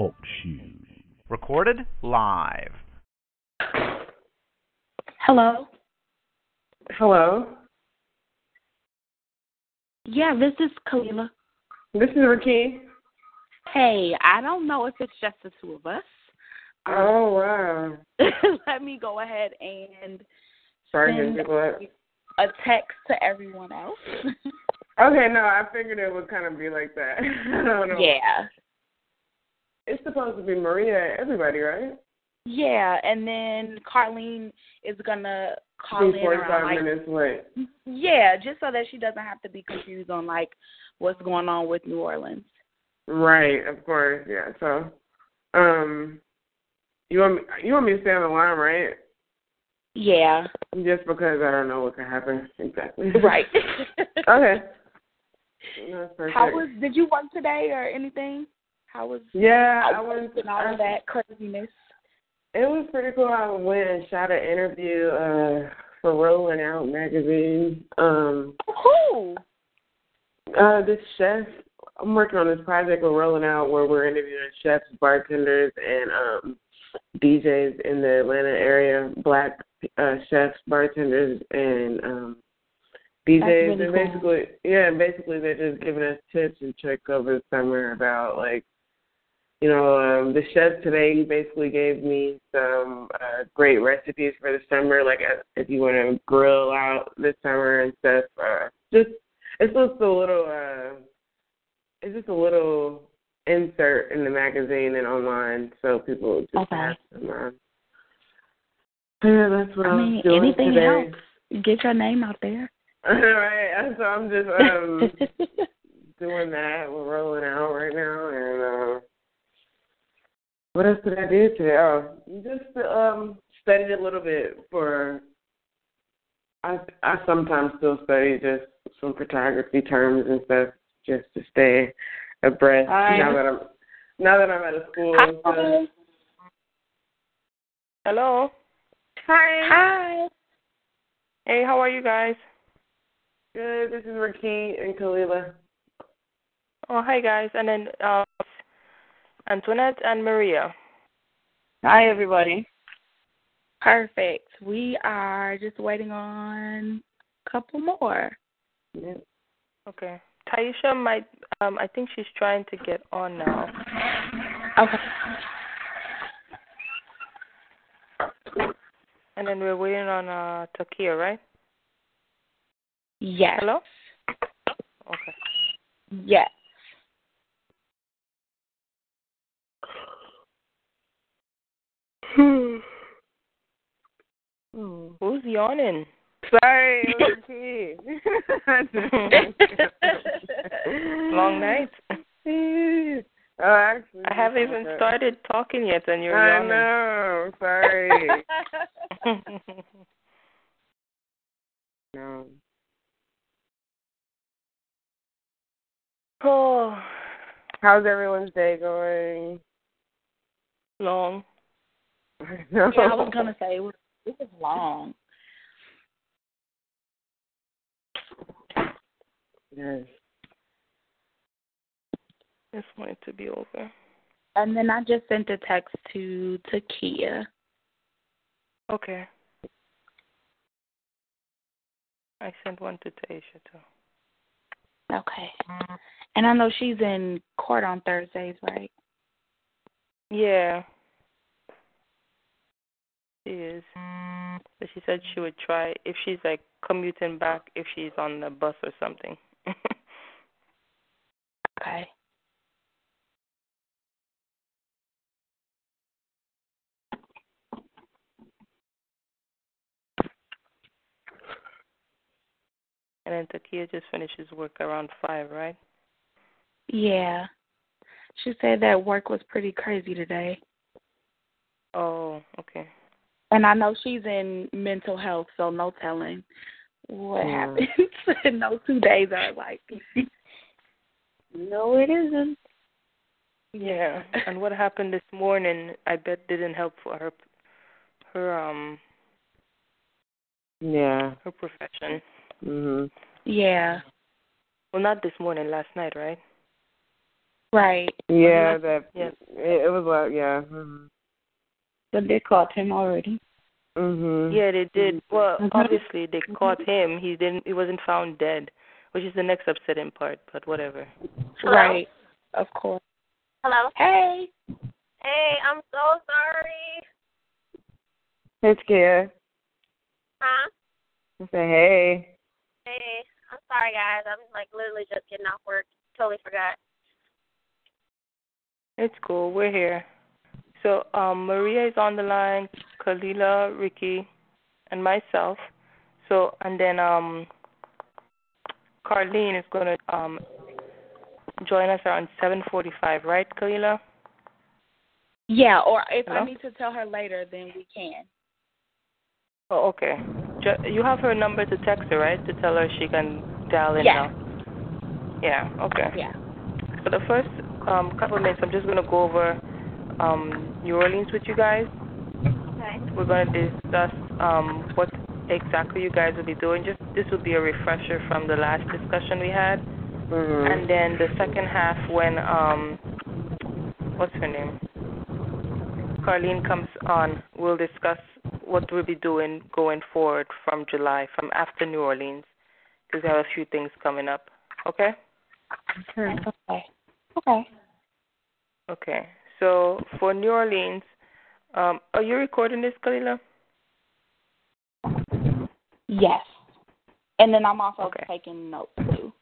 Talk shoes. Recorded live. Hello. Hello. Yeah, this is Kalila. This is Ricky. Hey, I don't know if it's just the two of us. Um, Oh wow. let me go ahead and Sorry, send a text to everyone else. Okay, no, I figured it would kind of be like that. I don't know. yeah. It's supposed to be Maria, and everybody, right? Yeah, and then Carlene is gonna call Be in around like minutes late. yeah, just so that she doesn't have to be confused on like what's going on with New Orleans. Right, of course, yeah. So, um, you want me, you want me to stay on the line, right? Yeah. Just because I don't know what could happen exactly. Right. okay. That's. How was did you work today or anything? How was Yeah, I went. and all of that craziness? It was pretty cool. I went and shot an interview uh for Rolling Out magazine. Um, Cool. uh, this chef. I'm working on this project with Rolling Out where we're interviewing chefs, bartenders, and um DJs in the Atlanta area, black uh chefs, bartenders, and um DJs. really and cool. basically, yeah, basically they're just giving us tips and tricks over the summer about like you know, um, the chef today he basically gave me some uh, great recipes for the summer, like uh, if you want to grill out this summer and stuff. Uh, just it's just a little, uh, it's just a little insert in the magazine and online, so people just Okay. have some. Uh, yeah, that's what I I, mean, was doing anything today. helps. Get your name out there. right, so I'm just um doing that. We're rolling out right now, and uh, what else did I do today? Oh, just um studied a little bit for. I I sometimes still study just some photography terms and stuff just to stay abreast. Hi. Now that I'm now that I'm out of school. and stuff. Hi. Hello. Hi. Hi. Hey, how are you guys? Good. This is Ricky and Kalila. Oh, hi guys. And then uh, Antoinette and Maria. Hi, everybody. Perfect. We are just waiting on a couple more. Yeah. Okay. Taisha might. Um, I think she's trying to get on now. Okay. And then we're waiting on uh Takia, right? Yes. Hello. Okay. Yes. Who's yawning? Sorry, it was. Long night. oh, actually, I haven't even started talking yet, and you're I yawning. know. Sorry. no. oh, How's everyone's day going? long. no. Yeah, I was gonna say it was it was long. Yes. Just want it to be over. And then I just sent a text to Takia. Okay. I sent one to Taisha too. Okay. And I know she's in court on Thursdays, right? Yeah. She is. But she said she would try if she's like commuting back if she's on the bus or something. Okay. and then Takia just finishes work around five, right? Yeah. She said that work was pretty crazy today. Oh, okay. And I know she's in mental health, so no telling what Yeah. happens. no two days are like. No, it isn't. Yeah. And what happened this morning? I bet didn't help for her. Her um Yeah. her profession. Mhm. Yeah. Well, not this morning. Last night, right? Right. Yeah, that Yeah. it, it was like yeah. Mhm. But they caught him already. Mhm. Yeah, they did. Well, Mhm. obviously they caught him. He didn't. He wasn't found dead, which is the next upsetting part. But whatever. Hello? Right. Of course. Hello. Hey. Hey, I'm so sorry. It's Kia. Huh? I say hey. Hey, I'm sorry, guys. I'm like literally just getting off work. Totally forgot. It's cool. We're here. So um, Maria is on the line, Kalila, Ricky, and myself. So and then um, Carlene is gonna um, join us around 7:45, right, Kalila? Yeah, or if Hello? I need to tell her later, then we can. Oh, okay. You have her number to text her, right? To tell her she can dial in Yeah. now. Yeah. Okay. Yeah. For the first um, couple of minutes, I'm just gonna go over um, New Orleans with you guys. Okay. We're going to discuss um, what exactly you guys will be doing. Just this will be a refresher from the last discussion we had, Mhm. and then the second half when um, what's her name? Carlene comes on. We'll discuss what we'll be doing going forward from July, from after New Orleans, because we have a few things coming up. Okay. Okay. Okay. Okay. So for New Orleans, um, are you recording this, Kalila? Yes. And then I'm also Okay. taking notes too.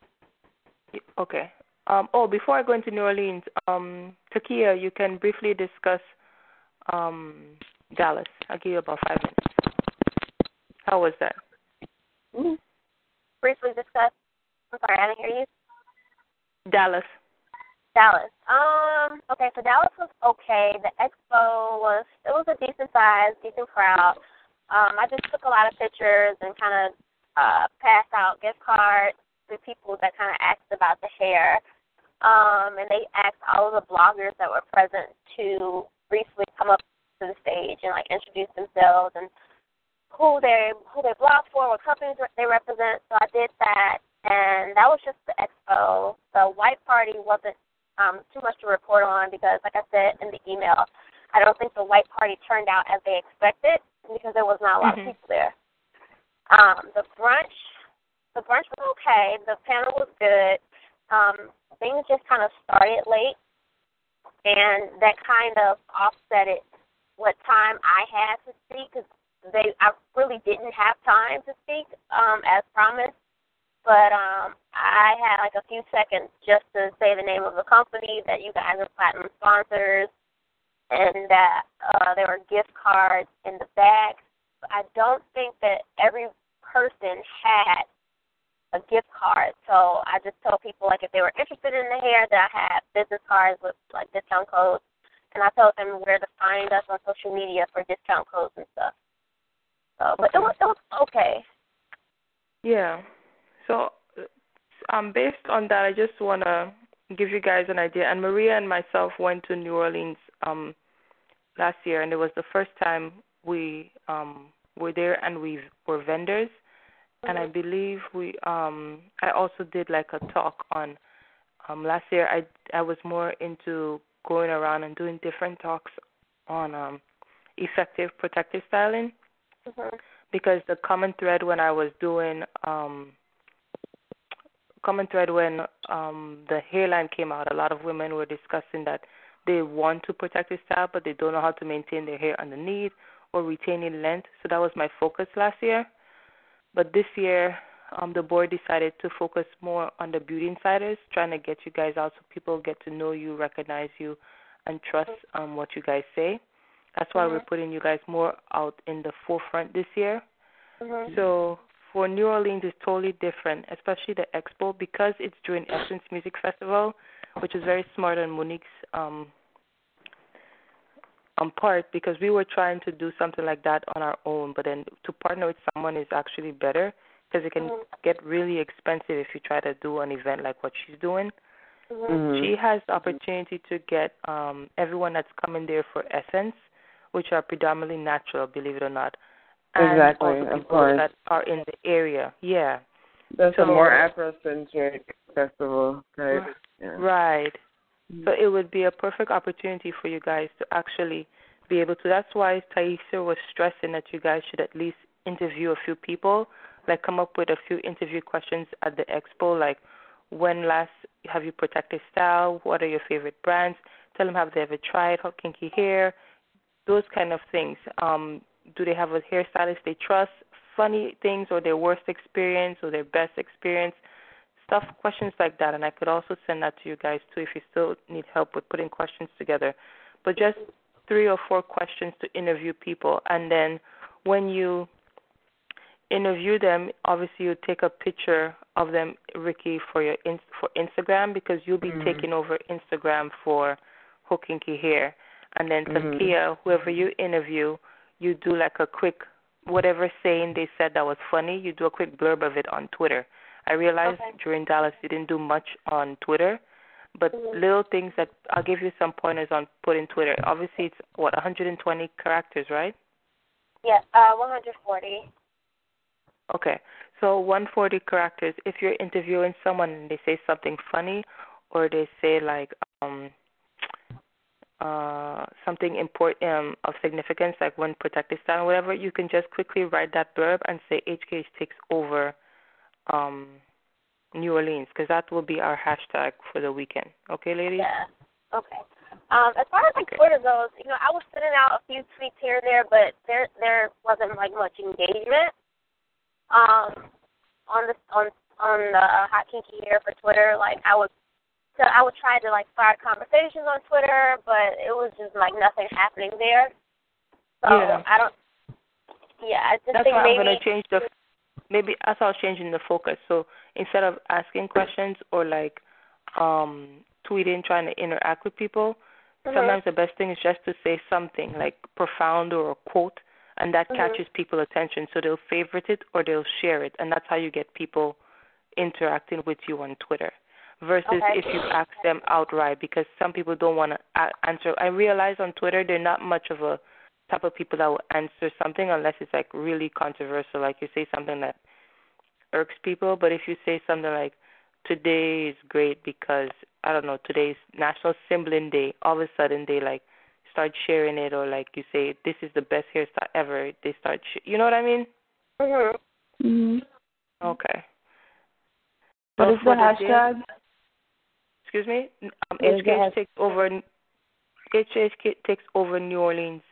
Okay. Um, oh, before I go into New Orleans, um, Takia, you can briefly discuss um, Dallas. I'll give you about five minutes. How was that? Briefly discuss. I'm sorry, I didn't hear you. Dallas. Dallas. Um. Okay, so Dallas was okay. The expo was it was a decent size, decent crowd. Um, I just took a lot of pictures and kind of uh, passed out gift cards to people that kind of asked about the hair. Um, and they asked all of the bloggers that were present to briefly come up to the stage and like introduce themselves and who they who they blog for, what companies they represent. So I did that, and that was just the expo. The white party wasn't um, too much to report on because, like I said in the email, I don't think the white party turned out as they expected because there was not a lot Mhm. of people there. Um, the brunch, the brunch was okay. The panel was good. Um, things just kind of started late, and that kind of offset it what time I had to speak because they I really didn't have time to speak um, as promised. But um, I had like a few seconds just to say the name of the company that you guys are platinum sponsors, and that uh, there were gift cards in the bag. I don't think that every person had a gift card, so I just told people like if they were interested in the hair, that I had business cards with like discount codes, and I told them where to find us on social media for discount codes and stuff. So, but it was it was okay. Yeah. So, um, based on that, I just want to give you guys an idea. And Maria and myself went to New Orleans um, last year, and it was the first time we um, were there, and we were vendors. And I believe we, um, I also did like a talk on. Um, last year, I I was more into going around and doing different talks on um, effective protective styling Mm-hmm. because the common thread when I was doing um common thread when um the hairline came out, a lot of women were discussing that they want to protect their style but they don't know how to maintain their hair underneath or retaining length. So that was my focus last year. But this year um the board decided to focus more on the beauty insiders, trying to get you guys out so people get to know you, recognize you and trust um what you guys say. That's why we're Mhm. putting you guys more out in the forefront this year. Mm-hmm. So for New Orleans is totally different, especially the expo because it's during Essence Music Festival, which is very smart on Monique's um on part because we were trying to do something like that on our own, but then to partner with someone is actually better because it can Mhm. get really expensive if you try to do an event like what she's doing. Mhm. Mhm. She has the opportunity to get um everyone that's coming there for Essence, which are predominantly natural, believe it or not. And Exactly, also of people course. that are in the area. Yeah. That's a So- more Afrocentric festival, right? Right. Yeah. Right. So it would be a perfect opportunity for you guys to actually be able to. That's why Taisha was stressing that you guys should at least interview a few people, like come up with a few interview questions at the expo, like when last have you protected style? What are your favorite brands? Tell them have they ever tried hot kinky hair? Those kind of things. Um, do they have a hairstylist they trust? Funny things or their worst experience or their best experience? stuff, questions like that, and I could also send that to you guys too if you still need help with putting questions together. But just three or four questions to interview people, and then when you interview them, obviously you take a picture of them, Ricky, for your in, for Instagram because you'll be Mhm. taking over Instagram for Hook Kinky Hair, and then Mhm. Takia, whoever you interview, you do like a quick whatever saying they said that was funny, you do a quick blurb of it on Twitter. I realized Okay. during Dallas you didn't do much on Twitter, but Mhm. little things that I'll give you some pointers on putting Twitter. Obviously, it's what 120 characters, right? Yes, uh, 140. Okay, so 140 characters. If you're interviewing someone and they say something funny, or they say like um uh something important um, of significance, like when protective style or whatever, you can just quickly write that blurb and say HKH takes over um New Orleans, because that will be our hashtag for the weekend. Okay, ladies? Yeah. Okay. Um, as far as like Okay. Twitter goes, you know, I was sending out a few tweets here and there, but there there wasn't like much engagement. Um, on the on on the uh, hot kinky here for Twitter, like I would, so I would try to like start conversations on Twitter, but it was just like nothing happening there. So Yeah. I don't. Yeah, I just That's think why maybe I'm gonna change the maybe that's how I was changing the focus. So instead of asking questions or like um tweeting trying to interact with people, Mhm. sometimes the best thing is just to say something like profound or a quote and that Mhm. catches people's attention so they'll favorite it or they'll share it and that's how you get people interacting with you on Twitter versus Okay. if you ask them outright because some people don't want to answer. I realize on Twitter they're not much of a type of people that will answer something unless it's like really controversial, like you say something that irks people. But if you say something like today is great because I don't know today's National Sibling Day, all of a sudden they like start sharing it, or like you say this is the best hairstyle ever. They start, sh- you know what I mean? Mhm. Mhm. Okay. What But is the for day- hashtag? Excuse me. Um, What is HKH takes over. HKH takes over New Orleans.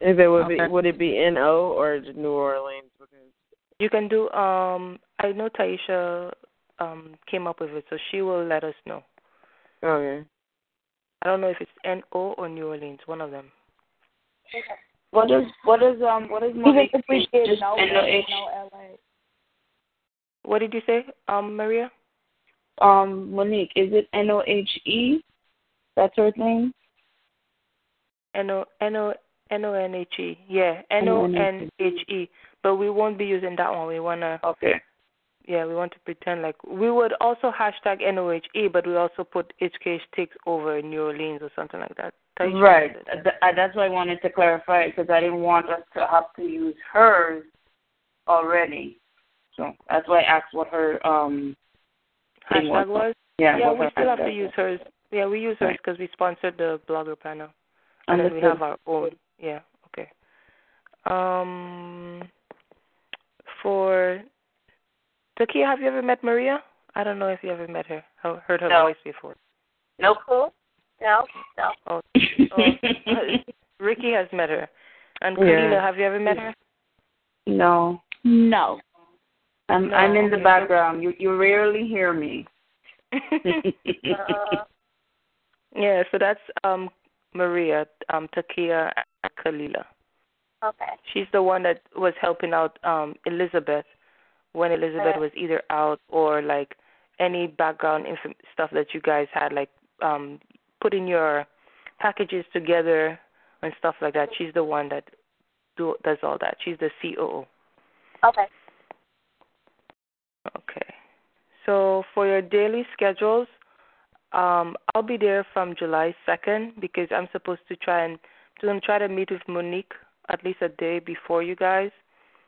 If it would Okay. be would it be N O or New Orleans? Because You can do. Um, I know Taisha um came up with it, so she will let us know. okay. I don't know if it's N O or New Orleans, one of them. Okay. What is what is um what is Even Monique? appreciate Just no, NOH. no LA. What did you say, um, Maria? Um, Monique, is it N O H E? That's her name. N O N O N O N H E. Yeah, N O N H E. But we won't be using that one. We wanna Okay. yeah, we want to pretend like we would also hashtag N O H E, but we also put HKH takes over New Orleans or something like that. Taisha Right. Uh, That's why I wanted to clarify because I didn't want us to have to use hers already. So that's why I asked what her um Hashtag was. Yeah. Yeah, we still have to use hers. Yeah, we use hers Right. because we sponsored the blogger panel, and then we have our own. Yeah. Okay. Um, for Takia, have you ever met Maria? I don't know if you ever met her. He- Heard her No. voice before. No Who? No, no. Oh, oh. Ricky has met her. And Yeah. Have you ever met her? no. No. I'm No, I'm in the background. You you rarely hear me. Uh, yeah. So that's um Maria, um Takia, and Kalila. okay. She's the one that was helping out um Elizabeth when Elizabeth Okay. was either out or like any background inf- stuff that you guys had, like um putting your packages together and stuff like that. She's the one that do does all that. She's the COO. Okay. Okay. So for your daily schedules, um, I'll be there from July 2nd because I'm supposed to try and to try to meet with Monique at least a day before you guys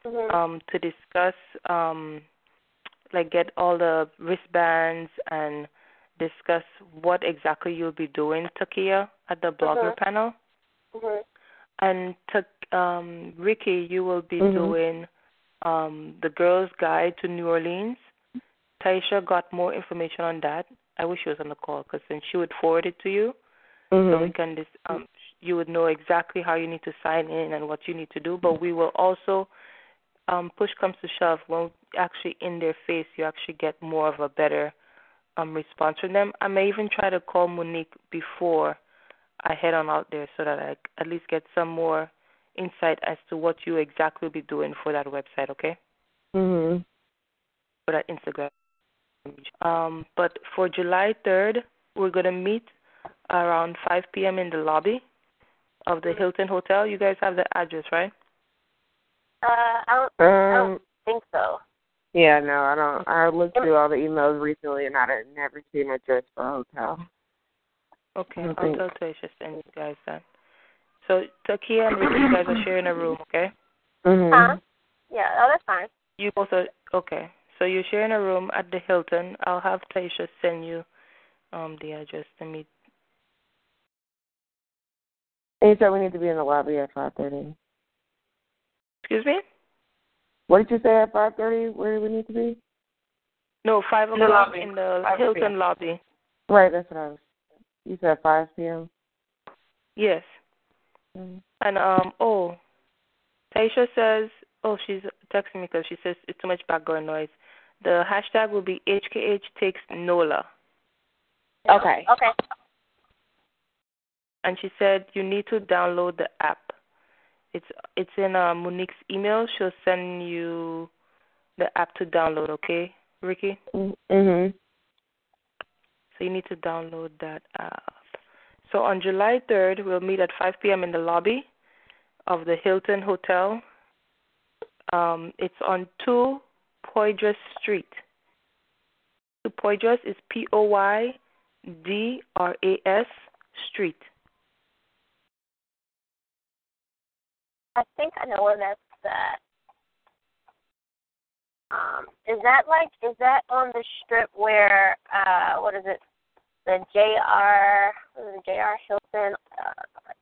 Mhm. um, to discuss, um, like get all the wristbands and discuss what exactly you'll be doing, Takia, at the blogger Mhm. panel. Mhm. And to um, Ricky, you will be Mhm. doing um, the Girls Guide to New Orleans. Taisha got more information on that. I wish she was on the call because then she would forward it to you, so we Mhm. can dis- um, you would know exactly how you need to sign in and what you need to do. But we will also um, push comes to shove when actually in their face, you actually get more of a better um, response from them. I may even try to call Monique before I head on out there so that I at least get some more insight as to what you exactly will be doing for that website, okay? Mhm. For that Instagram. Um, but for July 3rd, we're going to meet around 5 p.m. in the lobby of the Hilton Hotel. You guys have the address, right? Uh, I don't, I Um. don't think so. Yeah, no, I don't. I looked through all the emails recently, and I didn't never see an address for a hotel. Okay, I I'll think- tell Taisha send you guys that. So Takia and Ricky, you guys are sharing a room, okay? Mhm. Huh? Yeah. Oh, that's fine. You both are okay. So you're sharing a room at the Hilton. I'll have Taisha send you um the address to meet. And you said we need to be in the lobby at five thirty. Excuse me? What did you say at five thirty? Where do we need to be? No, five In the o'clock lobby. in the 5 Hilton p.m. lobby. Right, that's what I was. You said five p.m. Yes. Mhm. And um oh, Taisha says oh she's texting me because she says it's too much background noise. The hashtag will be HKH takes NOLA, Okay. Okay. and she said you need to download the app. It's it's in uh, Monique's email. She'll send you the app to download. Okay, Ricky. Mhm. So you need to download that app. So on July 3rd, we'll meet at 5 p.m. in the lobby of the Hilton Hotel. Um, it's on 2 Poydras Street. 2 Poydras is P O Y D R A S Street. I think I know where that's at. Um, is that like is that on the strip where uh what is it? The JR it, JR Hilton uh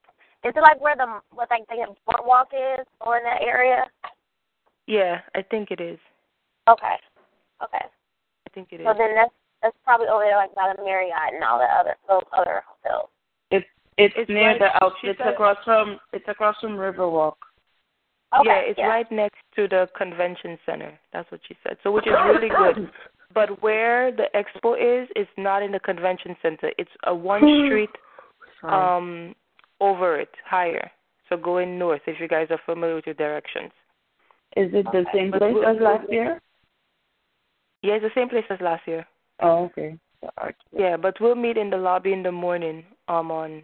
is it like where the what like the boardwalk is or in that area? Yeah, I think it is. Okay. Okay. I think it is. So then that's that's probably over there like by the Marriott and all the other those other hotels. It's it's, It's near right- the out. It's said- across from it's across from Riverwalk. Okay. yeah, it's right next to the convention center. That's what she said. So which is really good. But where the expo is, is not in the convention center. It's a one street um over it, higher. So going north if you guys are familiar with your directions. Is it the same place we'll- as last year? Yeah, it's the same place as last year. Oh, okay. Yeah, but we'll meet in the lobby in the morning um on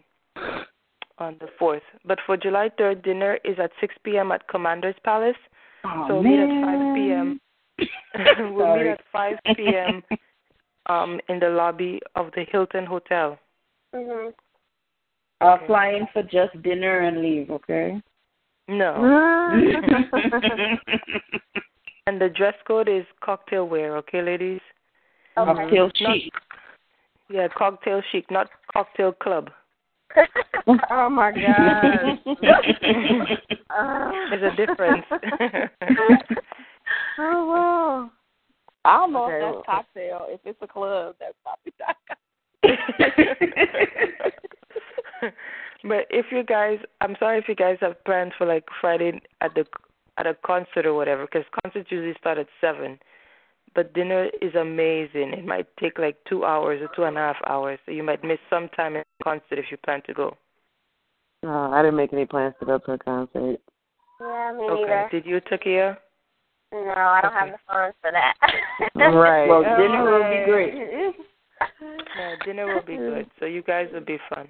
on the fourth. But for July third dinner is at six PM at Commander's Palace. Oh, So we'll meet at five PM. we'll meet at five PM um in the lobby of the Hilton Hotel. Mhm. I'll Okay. fly in for just dinner and leave. Okay. No. And the dress code is cocktail wear, okay, ladies? Okay. Cocktail Not- chic. Yeah, cocktail chic, not cocktail club. oh my god. There's a difference. oh wow. I don't know Okay, if that's cocktail. If it's a club, that's probably but if you guys, I'm sorry if you guys have plans for like Friday at the at a concert or whatever, because concerts usually start at seven. But dinner is amazing. It might take like two hours or two and a half hours, so you might miss some time in the concert if you plan to go. Oh, I didn't make any plans to go to a concert. yeah, me Okay. neither. Did you, Takia? No, I don't okay. have the funds for that. right. Well, dinner will be great. yeah, dinner will be good. So you guys will be fun.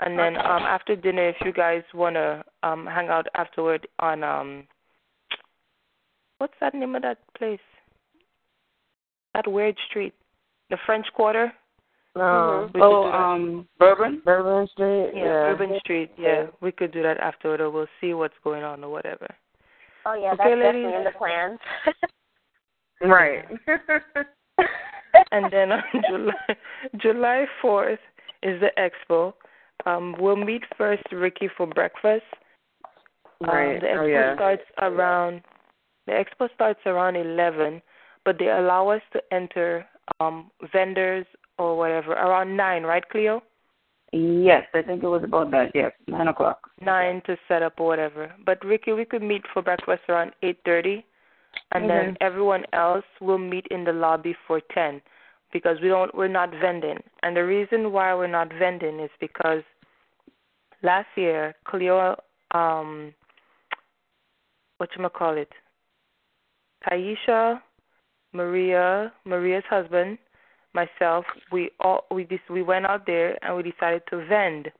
And then um after dinner, if you guys wanna um hang out afterward on um what's that name of that place? That weird street, the French Quarter. No. Mm-hmm. Oh, um, Bourbon. Bourbon Street. Yeah, yeah, Bourbon Street. Yeah, we could do that afterward, or we'll see what's going on or whatever. Oh yeah, okay, that's ladies? definitely in the plans. right. and then on July July fourth is the expo. Um, we'll meet first Ricky for breakfast. Um, right. Um, the expo oh, yeah. starts around the expo starts around eleven, but they allow us to enter um vendors or whatever around nine, right, Cleo? Yes, I think it was about that. Yes, nine o'clock. Nine to set up or whatever. But Ricky, we could meet for breakfast around eight thirty, and mm-hmm. then everyone else will meet in the lobby for ten, because we don't we're not vending. And the reason why we're not vending is because last year Cleo, um, what you call it, Taisha, Maria, Maria's husband, myself, we all we just we went out there and we decided to vend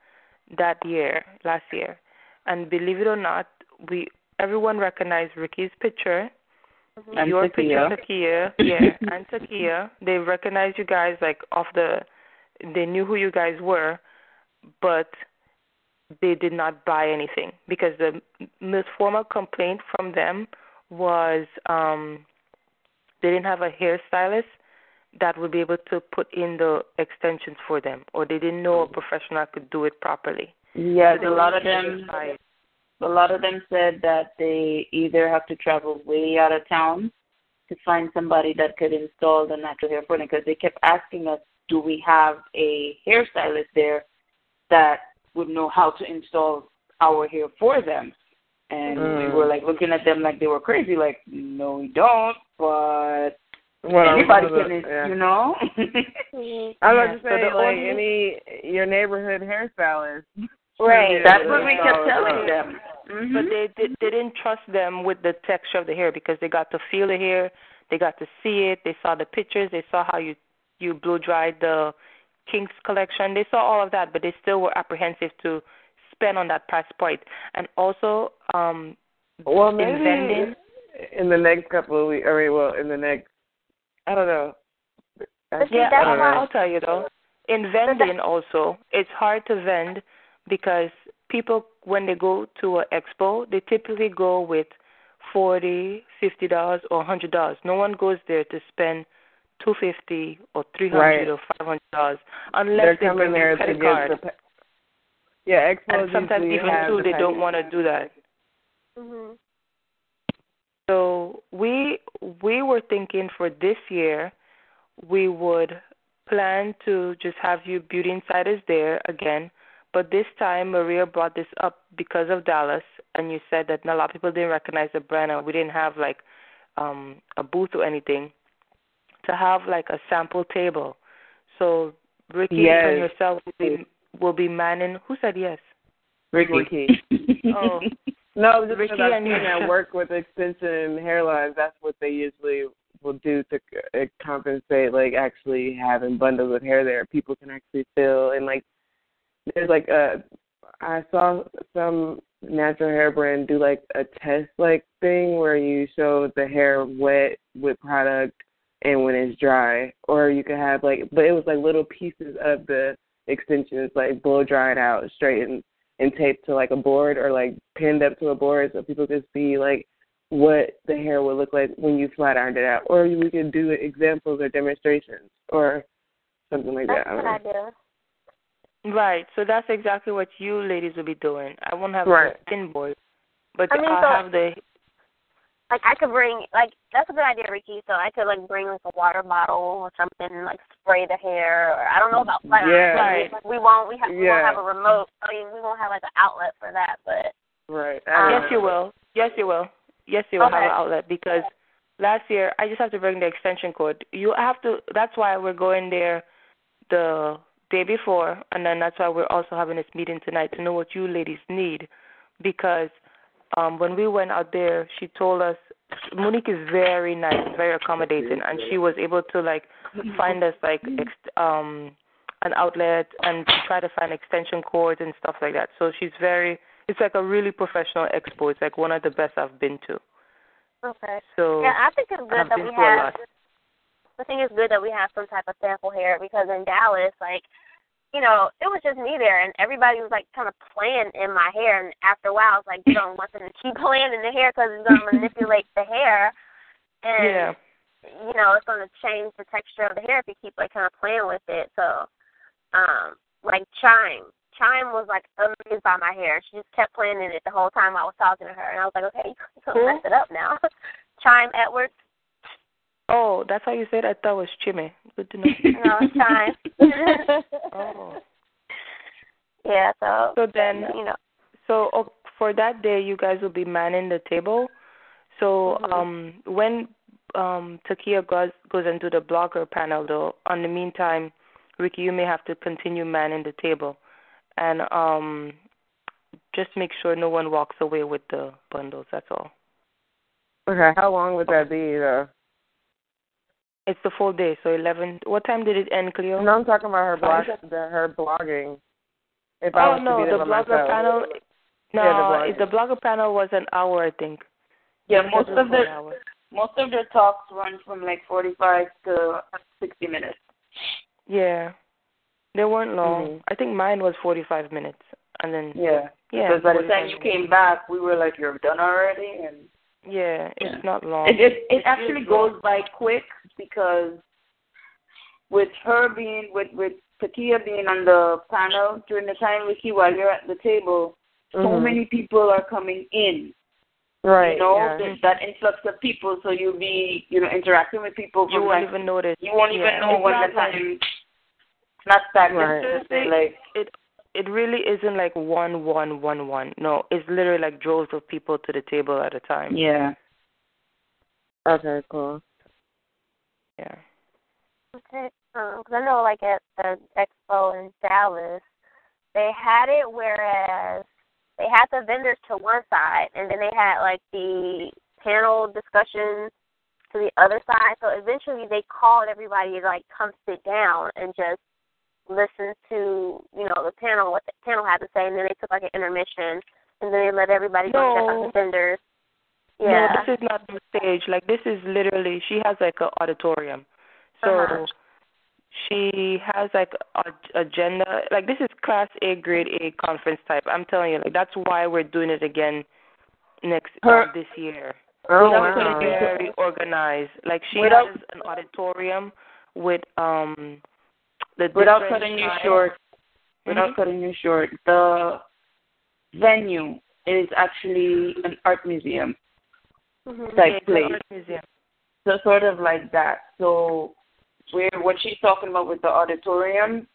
that year, last year. And believe it or not, we everyone recognized Ricky's picture. Mm-hmm. And your Takia. picture, Takia, yeah, and Takia. They recognized you guys like off the. They knew who you guys were, but they did not buy anything because the most formal complaint from them was um they didn't have a hairstylist that would be able to put in the extensions for them, or they didn't know a professional could do it properly. Yes, so a lot of them. A lot of them said that they either have to travel way out of town to find somebody that could install the natural hair for them because they kept asking us, do we have a hairstylist there that would know how to install our hair for them? And mm. we were like looking at them like they were crazy, like, no, we don't, but well, anybody can, the, yeah. you know. I was about to say, so like only, any your neighborhood hairstylist. Right. That's what we kept telling them. Mm-hmm. But they, they they didn't trust them with the texture of the hair because they got to feel the hair, they got to see it, they saw the pictures, they saw how you you blow dried the Kinks collection. They saw all of that, but they still were apprehensive to spend on that price point. And also, um, well, maybe in vending, in the next couple of weeks, or well, in the next I don't know. yeah, I I'll tell you though. In vending also, it's hard to vend because people when they go to an expo, they typically go with forty, fifty dollars, or a hundred dollars. No one goes there to spend two fifty or three hundred right. or five hundred dollars unless They're they bring there credit to card. The, yeah, expos and sometimes even too, they don't want to do that. Mm-hmm. So we we were thinking for this year we would plan to just have you beauty insiders there again. But this time Maria brought this up because of Dallas and you said that a lot of people didn't recognize the brand and we didn't have like um a booth or anything. To have like a sample table. So Ricky yes. and yourself will be will be manning who said yes? Ricky. Ricky. oh. No, just Ricky I've seen that work with extension hairlines. That's what they usually will do to uh, compensate, like actually having bundles of hair there. People can actually feel and like there's like a I saw some natural hair brand do like a test like thing where you show the hair wet with product and when it's dry, or you could have like, but it was like little pieces of the extensions like blow dried out, straightened and taped to like a board or like pinned up to a board so people could see like what the hair would look like when you flat ironed it out. Or we could do examples or demonstrations or something like that's that. That's a good idea. Right. So that's exactly what you ladies will be doing. I won't have right. a thin board, but I mean, I'll so, have the like I could bring like that's a good idea, Ricky. So I could like bring like a water bottle or something, and, like spray the hair. Or I don't know about flat yeah. Right. Like, we won't we, have, we yeah. won't have a remote. I mean, we won't have like an outlet for that, but right. Um, yes, you will. Yes, you will. Yes, you will okay. have an outlet because last year I just have to bring the extension cord. You have to. That's why we're going there the day before, and then that's why we're also having this meeting tonight to know what you ladies need, because um when we went out there, she told us Monique is very nice, very accommodating, and she was able to like find us like ex- um an outlet and try to find extension cords and stuff like that. So she's very. It's like a really professional expo. It's like one of the best I've been to. Okay. So Yeah, I think it's good that we have. I think it's good that we have some type of sample hair because in Dallas, like, you know, it was just me there, and everybody was like kind of playing in my hair. And after a while, I was like, you don't want them to keep playing in the hair because it's gonna manipulate the hair, and Yeah. you know, it's gonna change the texture of the hair if you keep like kind of playing with it. So, um, like Chime, Chime was like amazed by my hair. She just kept playing in it the whole time I was talking to her, and I was like, okay, you can Who? mess it up now. Chime Edwards. Oh, that's how you said. it? I thought it was Chimmy. Good to know. No, it's Chime. oh. yeah, so So then, you know, so oh, for that day, you guys will be manning the table. So Mhm. um, when um, Takia goes goes into the blogger panel, though, on the meantime, Ricky, you may have to continue manning the table, and um, just make sure no one walks away with the bundles. That's all. Okay, how long would that be though? It's the full day, so eleven. What time did it end, Cleo? No, I'm talking about her blog, the, her blogging. If I Oh was to no, be there the blogger myself. panel. No, Yeah, the blogger. the blogger panel was an hour, I think. Yeah, most of for the most of the talks run from like forty five to sixty minutes. Yeah. They weren't long. Mhm. I think mine was 45 minutes. And then, Yeah. yeah. Because by the 45 time you minutes. came back, we were like, "You're done already," and Yeah, it's Yeah. not long. it it, it actually goes by quick because with her being with with Takia being on the panel during the time Ricky while you're at the table, so Mhm. many people are coming in. Right. you know yeah. that, that influx of people, so you'll be you know interacting with people You won't like even notice. you won't even know It's when the like- time. It's not stagnant. Right. per Like It it really isn't like one, one, one, one. No, it's literally like droves of people to the table at a time. yeah. Okay, cool. Yeah. Okay. Um, because I know, like at the expo in Dallas, they had it whereas they had the vendors to one side, and then they had like the panel discussions to the other side. So eventually, they called everybody to like come sit down and just listen to you know the panel what the panel had to say, and then they took like an intermission, and then they let everybody go check out the vendors. Yeah. No, this is not the stage. Like this is literally she has like a auditorium. So Uh-huh. she has like a agenda. Like this is class A grade A conference type. I'm telling you, like that's why we're doing it again next Her- uh, this year. Oh Without wow. Very organized. Like she has an auditorium with um Without cutting you short, without Mhm. cutting you short, the venue is actually an art museum Mhm. Type place. art museum. So sort of like that. So where what she's talking about with the auditorium,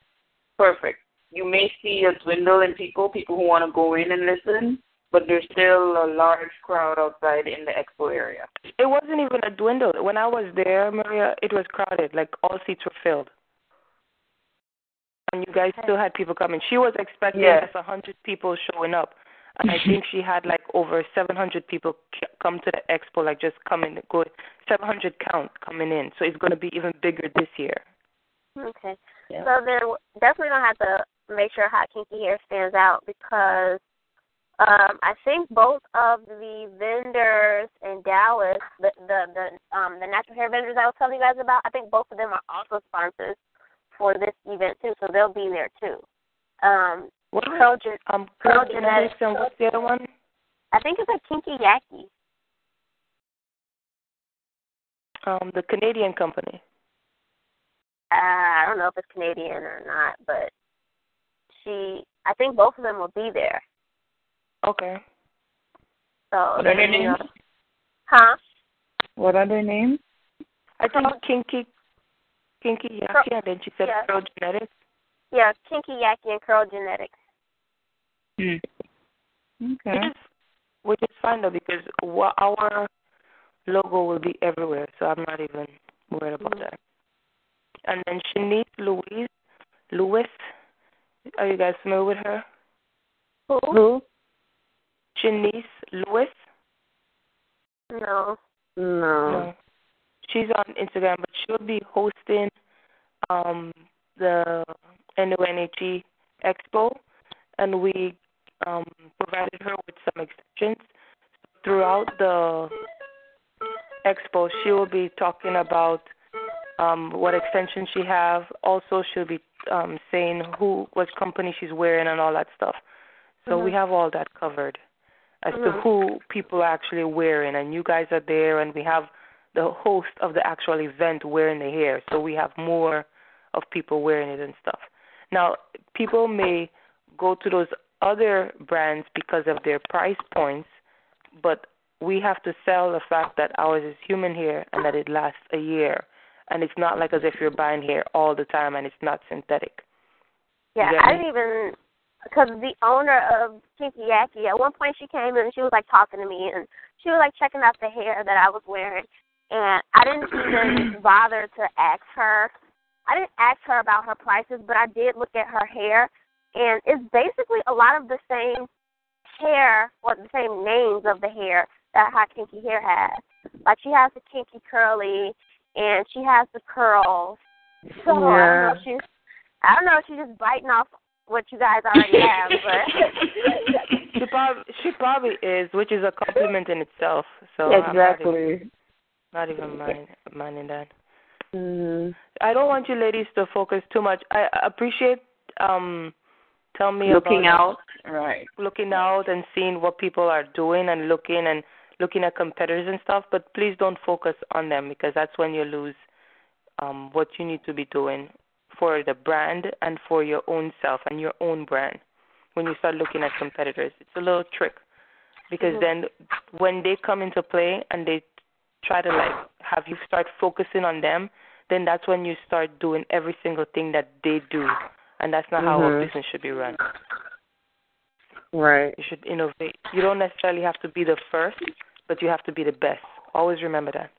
perfect. You may see a dwindle in people, people who want to go in and listen, but there's still a large crowd outside in the expo area. It wasn't even a dwindle. When I was there, Maria, it was crowded. Like all seats were filled. And you guys still had people coming. She was expecting Yeah. just a hundred people showing up, and I think she had like over seven hundred people come to the expo, like just coming, go seven hundred count coming in. So it's going to be even bigger this year. Okay. Yeah. So then definitely gonna have to make sure Hot Kinky Hair stands out because um I think both of the vendors in Dallas, the the the um the natural hair vendors I was telling you guys about, I think both of them are also sponsors for this event too, so they'll be there too. Um What? Curl Um, Curl Curl Genetics and what's the other one? I think it's a Kinky Yaki. Um, the Canadian company. Uh, I don't know if it's Canadian or not, but she I think both of them will be there. Okay. So What are their names? Huh? What are their names? I think Kinky, Kinky Yaki, and then she said yeah. Curl Genetics. Yeah, Kinky Yaki and Curl Genetics. Hmm. Which Okay. is, which is fine though because wha- our logo will be everywhere, so I'm not even worried about Mhm. that. And then Shanice Louise Lewis, are you guys familiar with her? Who? Shanice Lewis. No. No. No. She's on Instagram, but she'll be hosting um the NONHE Expo, and we um provided her with some extensions throughout the expo. She will be talking about um what extensions she have. Also, she'll be um saying who, what company she's wearing, and all that stuff. So we have all that covered as to Mhm. who people are actually wearing, and you guys are there, and we have the host of the actual event wearing the hair, so we have more of people wearing it and stuff. Now, people may go to those other brands because of their price points, but we have to sell the fact that ours is human hair and that it lasts a year, and it's not like as if you're buying hair all the time and it's not synthetic. Yeah. I didn't even because the owner of Kinky Yaki, at one point she came in and she was like talking to me and she was like checking out the hair that I was wearing, and I didn't even bother to ask her. I didn't ask her about her prices, but I did look at her hair, and it's basically a lot of the same hair or the same names of the hair that Hot Kinky Hair has. Like she has the kinky curly, and she has the curls. So I don't know Yeah. if she's I don't know if she's just biting off what you guys already have, but she probably she probably is, which is a compliment in itself. So I'm exactly. Not even mind, minding that. Mhm. I don't want you ladies to focus too much. I I appreciate um tell me Looking about out. Right. looking out and seeing what people are doing and looking and looking at competitors and stuff, but please don't focus on them because that's when you lose um what you need to be doing for the brand and for your own self and your own brand. When you start looking at competitors, it's a little trick because then when they come into play and they try to like have you start focusing on them, then that's when you start doing every single thing that they do, and that's not how a Mhm. business should be run. Right. You should innovate. You don't necessarily have to be the first, but you have to be the best. Always remember that.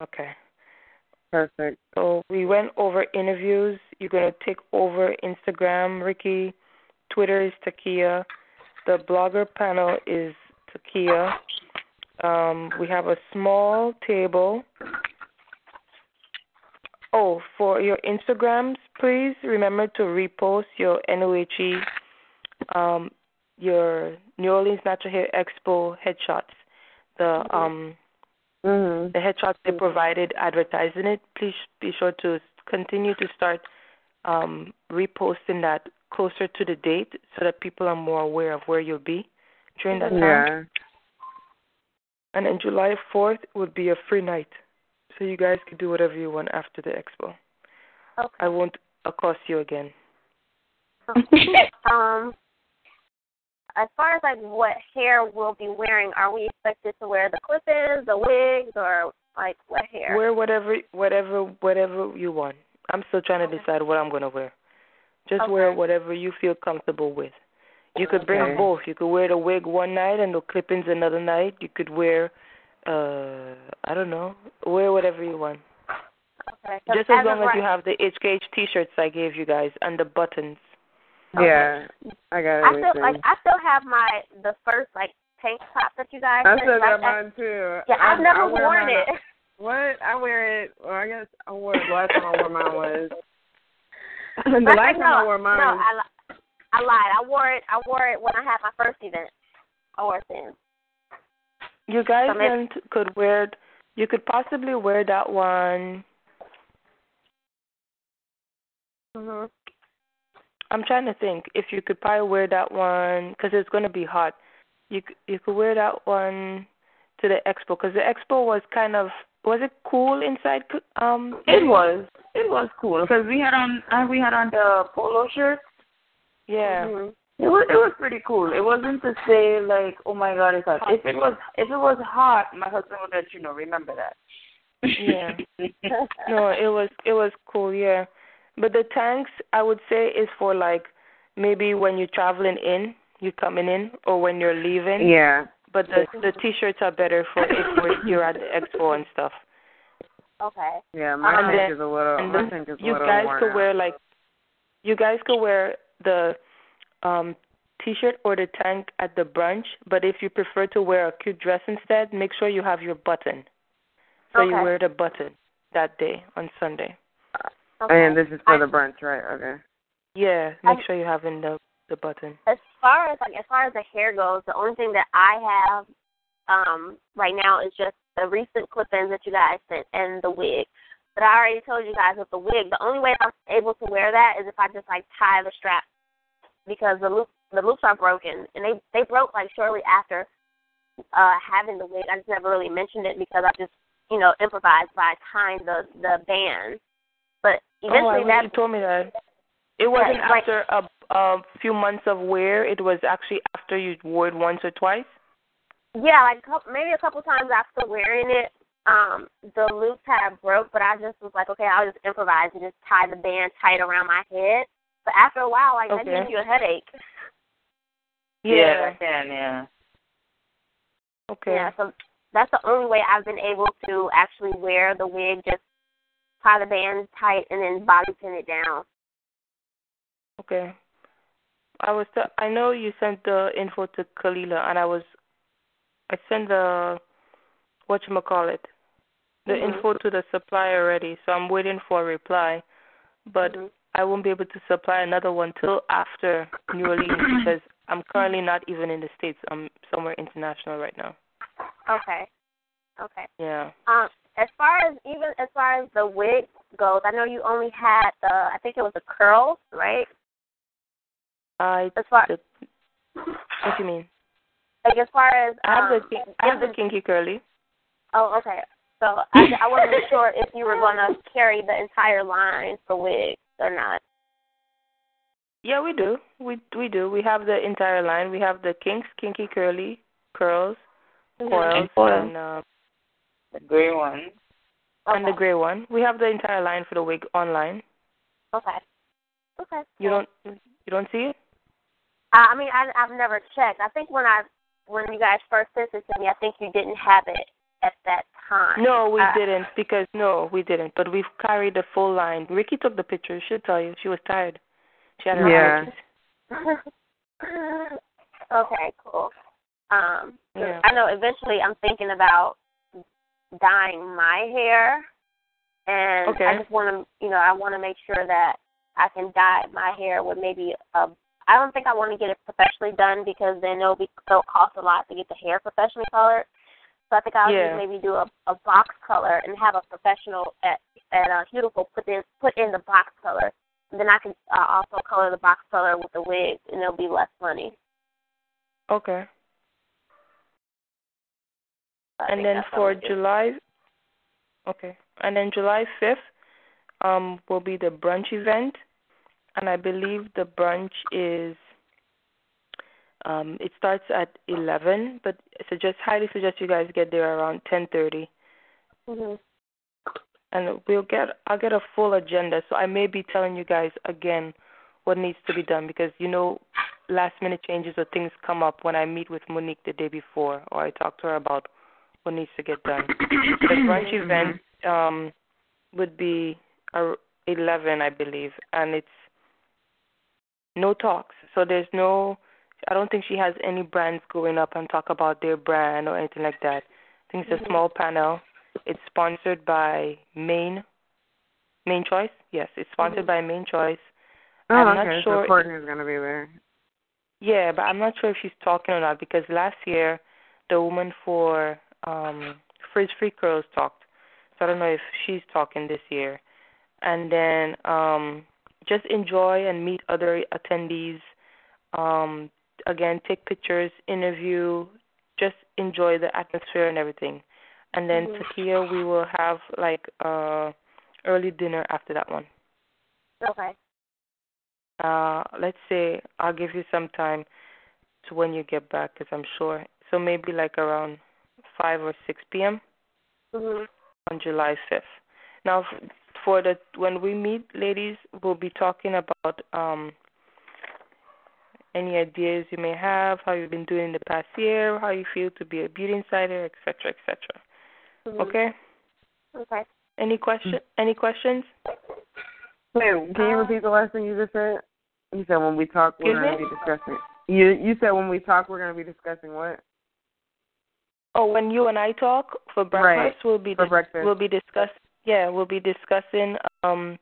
Okay. Perfect. So we went over interviews. You're gonna take over Instagram, Ricky. Twitter is Takia. The blogger panel is Takia. Um, we have a small table. Oh, for your Instagrams, please remember to repost your NOHE, um, your New Orleans Natural Hair Expo headshots. The um, Mhm. the headshots they provided advertising it, please be sure to continue to start um, reposting that closer to the date so that people are more aware of where you'll be during that time. And then July 4th would be a free night. So you guys can do whatever you want after the expo. okay. I won't accost you again. um, as far as like what hair we'll be wearing, are we expected to wear the clip-ins, the wigs, or like what hair? Wear whatever whatever whatever you want. I'm still trying to decide what I'm gonna wear. Just wear whatever you feel comfortable with. You could bring Okay. both. You could wear the wig one night and the clip-ins another night. You could wear, uh, I don't know, wear whatever you want. Okay. 'cause Just as of long as right- you have the HKH T-shirts I gave you guys and the buttons. Yeah. I got I still like I still have my the first like tank top that you guys. I sent. still got Like, I- mine too. Yeah, I've I, never I wear worn mine- it. What? I wear it. Well, I guess I wore it the last time I wore mine was. the last no, time I wore mine no, was. I, li- I lied. I wore it. I wore it when I had my first event. I wore it then. You guys So maybe- could wear. You could possibly wear that one. Mhm. I'm trying to think if you could probably wear that one because it's going to be hot. You c- you could wear that one to the expo because the expo was kind of was it cool inside? Um, It was. It was cool because we had on uh, we had on the polo shirt. Yeah. Mhm. It was it was pretty cool. It wasn't to say like, oh my god, it's hot. If it was if it was hot, my husband would let you know. Remember that. Yeah. No, it was it was cool, yeah. But the tanks, I would say, is for like maybe when you're traveling in, you're coming in, or when you're leaving. Yeah. But the the t-shirts are better for if you're at the expo and stuff. Okay. Yeah. My And tank then- is a little. And my tank is a you little guys could wear like, you guys could wear the um t-shirt or the tank at the brunch, but if you prefer to wear a cute dress instead, make sure you have your button. So Okay. you wear the button that day on Sunday. Okay. And this is for I- the brunch, right? Okay. Yeah, I- make sure you have in the the button. as far as like as far as the hair goes, the only thing that I have um right now is just the recent clip-ins that you guys sent and the wig. But I already told you guys with the wig, the only way I'm able to wear that is if I just like tie the strap because the loop the loops are broken and they they broke like shortly after uh having the wig. I just never really mentioned it because I just you know improvised by tying the the band. But oh, eventually wish that you told me that. It wasn't Yeah, like- after a a few months of wear. It was actually after you wore it once or twice. Yeah, like a couple, maybe a couple times after wearing it, um, the loops had broke, but I just was like, okay, I'll just improvise and just tie the band tight around my head. But after a while, like that gives you a headache. Yeah, I can, yeah. Okay. Yeah, so that's the only way I've been able to actually wear the wig, just tie the band tight and then body pin it down. Okay. I was. T- I know you sent the info to Kalila, and I was. I sent the what you call it, the Mhm. info to the supplier already. So I'm waiting for a reply, but Mhm. I won't be able to supply another one till after New Orleans because I'm currently not even in the states. I'm somewhere international right now. Okay. Okay. Yeah. Um, as far as even as far as the wig goes, I know you only had the I think it was the curls, right? I. As far The, what do you mean? like as far as I have um, the kin- I have the kinky curly. Oh, okay. So I, I wasn't sure if you were going to carry the entire line for wigs or not. Yeah, we do. We we do. We have the entire line. We have the kinks, kinky curly, curls, coils, And coils. and uh, The gray one. and the gray one. We have the entire line for the wig online. Okay. Okay. You don't you don't see it? I I mean, I, I've never checked. I think when I when you guys first sent it to me, I think you didn't have it at that time. No, we Uh, didn't because no, we didn't. But we've carried the full line. Ricky took the picture. She'll tell you. She was tired. She had her Yeah. allergies. okay, cool. Um, 'cause Yeah. I know eventually I'm thinking about dyeing my hair, and Okay. I just want to, you know, I want to make sure that I can dye my hair with maybe a. I don't think I want to get it professionally done because then it'll be it'll cost a lot to get the hair professionally colored. So I think I'll Yeah. just maybe do a, a box color and have a professional at at uh, Beautiful put in put in the box color. And then I can uh, also color the box color with the wig, and it'll be less money. Okay. So and then for July okay. And then July fifth um will be the brunch event and I believe the brunch is um it starts at eleven, but I suggest highly suggest you guys get there around ten thirty. Mhm. And we'll get I'll get a full agenda, so I may be telling you guys again what needs to be done because you know last minute changes or things come up when I meet with Monique the day before or I talk to her about what needs to get done. The brunch event um would be uh, 11 I believe and it's no talks. So there's no I don't think she has any brands going up and talk about their brand or anything like that. I think it's a Mhm. small panel. It's sponsored by Mane Mane Choice. Yes, it's sponsored Mhm. by Mane Choice. Oh, I'm not okay. sure So Courtney's gonna be there. Yeah, but I'm not sure if she's talking or not because last year the woman for um Frizz Free Curls talked. So I don't know if she's talking this year. And then um just enjoy and meet other attendees. Um again, take pictures, interview, just enjoy the atmosphere and everything. And then Mhm. Takia we will have like uh early dinner after that one. Okay. Uh, let's say I'll give you some time to when you get back, because I'm sure. So maybe like around five or six p.m. Mhm. on July fifth. Now, for the when we meet, ladies, we'll be talking about um any ideas you may have, how you've been doing in the past year, how you feel to be a beauty insider, etc., etc. Mhm. Okay. Okay. Any question? Any questions? Wait, can you Uh, repeat the last thing you just said? You said when we talk, we're Excuse going me? to be discussing. You you said when we talk, we're going to be discussing what? Oh, when you and I talk for breakfast, Right. we'll be For dis- breakfast. we'll be discuss. Yeah, we'll be discussing um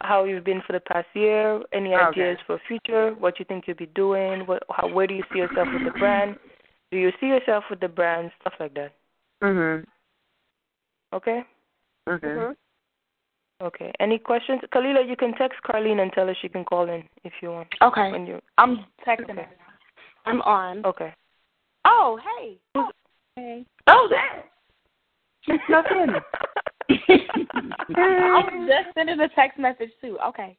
how you've been for the past year, any Okay. ideas for future, what you think you'll be doing, what how where do you see yourself with the brand? Do you see yourself with the brand, stuff like that. Mhm. Okay? Okay. Mhm. Okay. Any questions? Kalila, you can text Carlene and tell her she can call in if you want. Okay. When you I'm texting Okay. her. I'm on. Okay. Oh, hey. Oh, hey. Oh, there. She snuck in. I was just sending a text message too. Okay.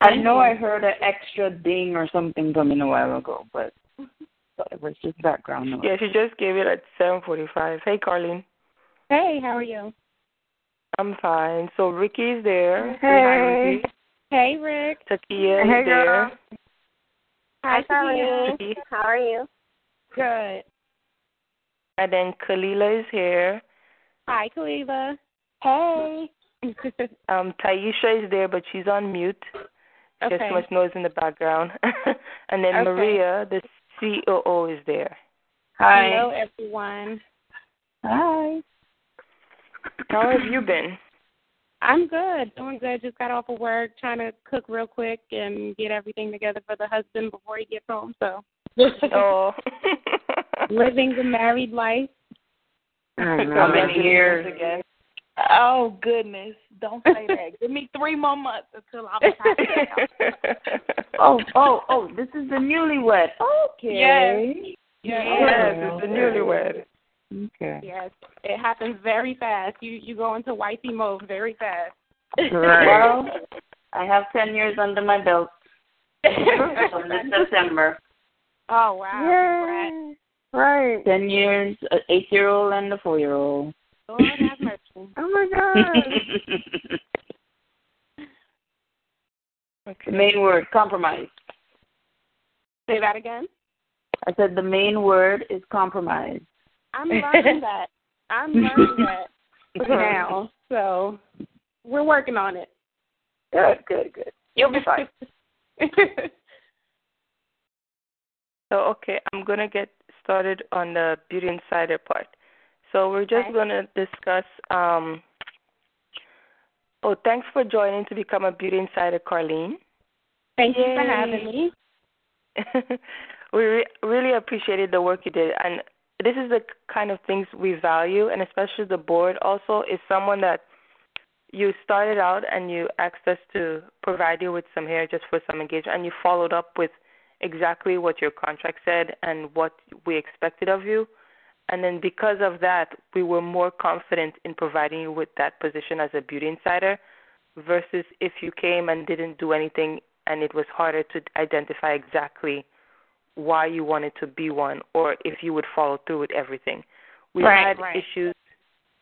I know I heard an extra ding or something coming a while ago, but but it was just background noise. Yeah, she just gave it at seven forty five. Hey Carlene. Hey, how are you? I'm fine. So Ricky's there. Say hi, Hey. Ricky. Hey, Rick. Takia is Hey, there. Hi, Charlene. Takia. How are you? Good. And then Kalila is here. Hi, Kalila. Hey. Um, Taisha is there, but she's on mute. There's okay. too much noise in the background. and then Okay. Maria, the COO, is there. Hi. Hello, everyone. Hi. How have you been? I'm good. Doing good. Just got off of work, trying to cook real quick and get everything together for the husband before he gets home. So, oh. living the married life. I know. How many years? again? Oh goodness! Don't say that. Give me three more months until I'm tired. Oh, oh, oh, this is the newlywed. Okay. Yes. yes, it's the newlywed. Okay. Yes, it happens very fast. You you go into wifey mode very fast. Right. Well, I have 10 years under my belt from this September. oh wow! Right. 10 years, an eight year old and a four year old. Congrats. Lord have mercy. Oh my god. okay. the main word, compromise. Say that again. I said the main word is compromise. I'm learning that. I'm learning that now. So we're working on it. Good, good, good. You'll be fine. So okay, I'm gonna get started on the beauty insider part. So we're just Okay. gonna discuss. Um, oh, thanks for joining to become a beauty insider, Carlene. Thank you for having me. we re- really appreciated the work you did, and this is the kind of things we value, and especially the board also is someone that you started out and you asked us to provide you with some hair just for some engagement, and you followed up with exactly what your contract said and what we expected of you. And then because of that, we were more confident in providing you with that position as a beauty insider versus if you came and didn't do anything and it was harder to identify exactly why you wanted to be one or if you would follow through with everything. We've Right, had right. issues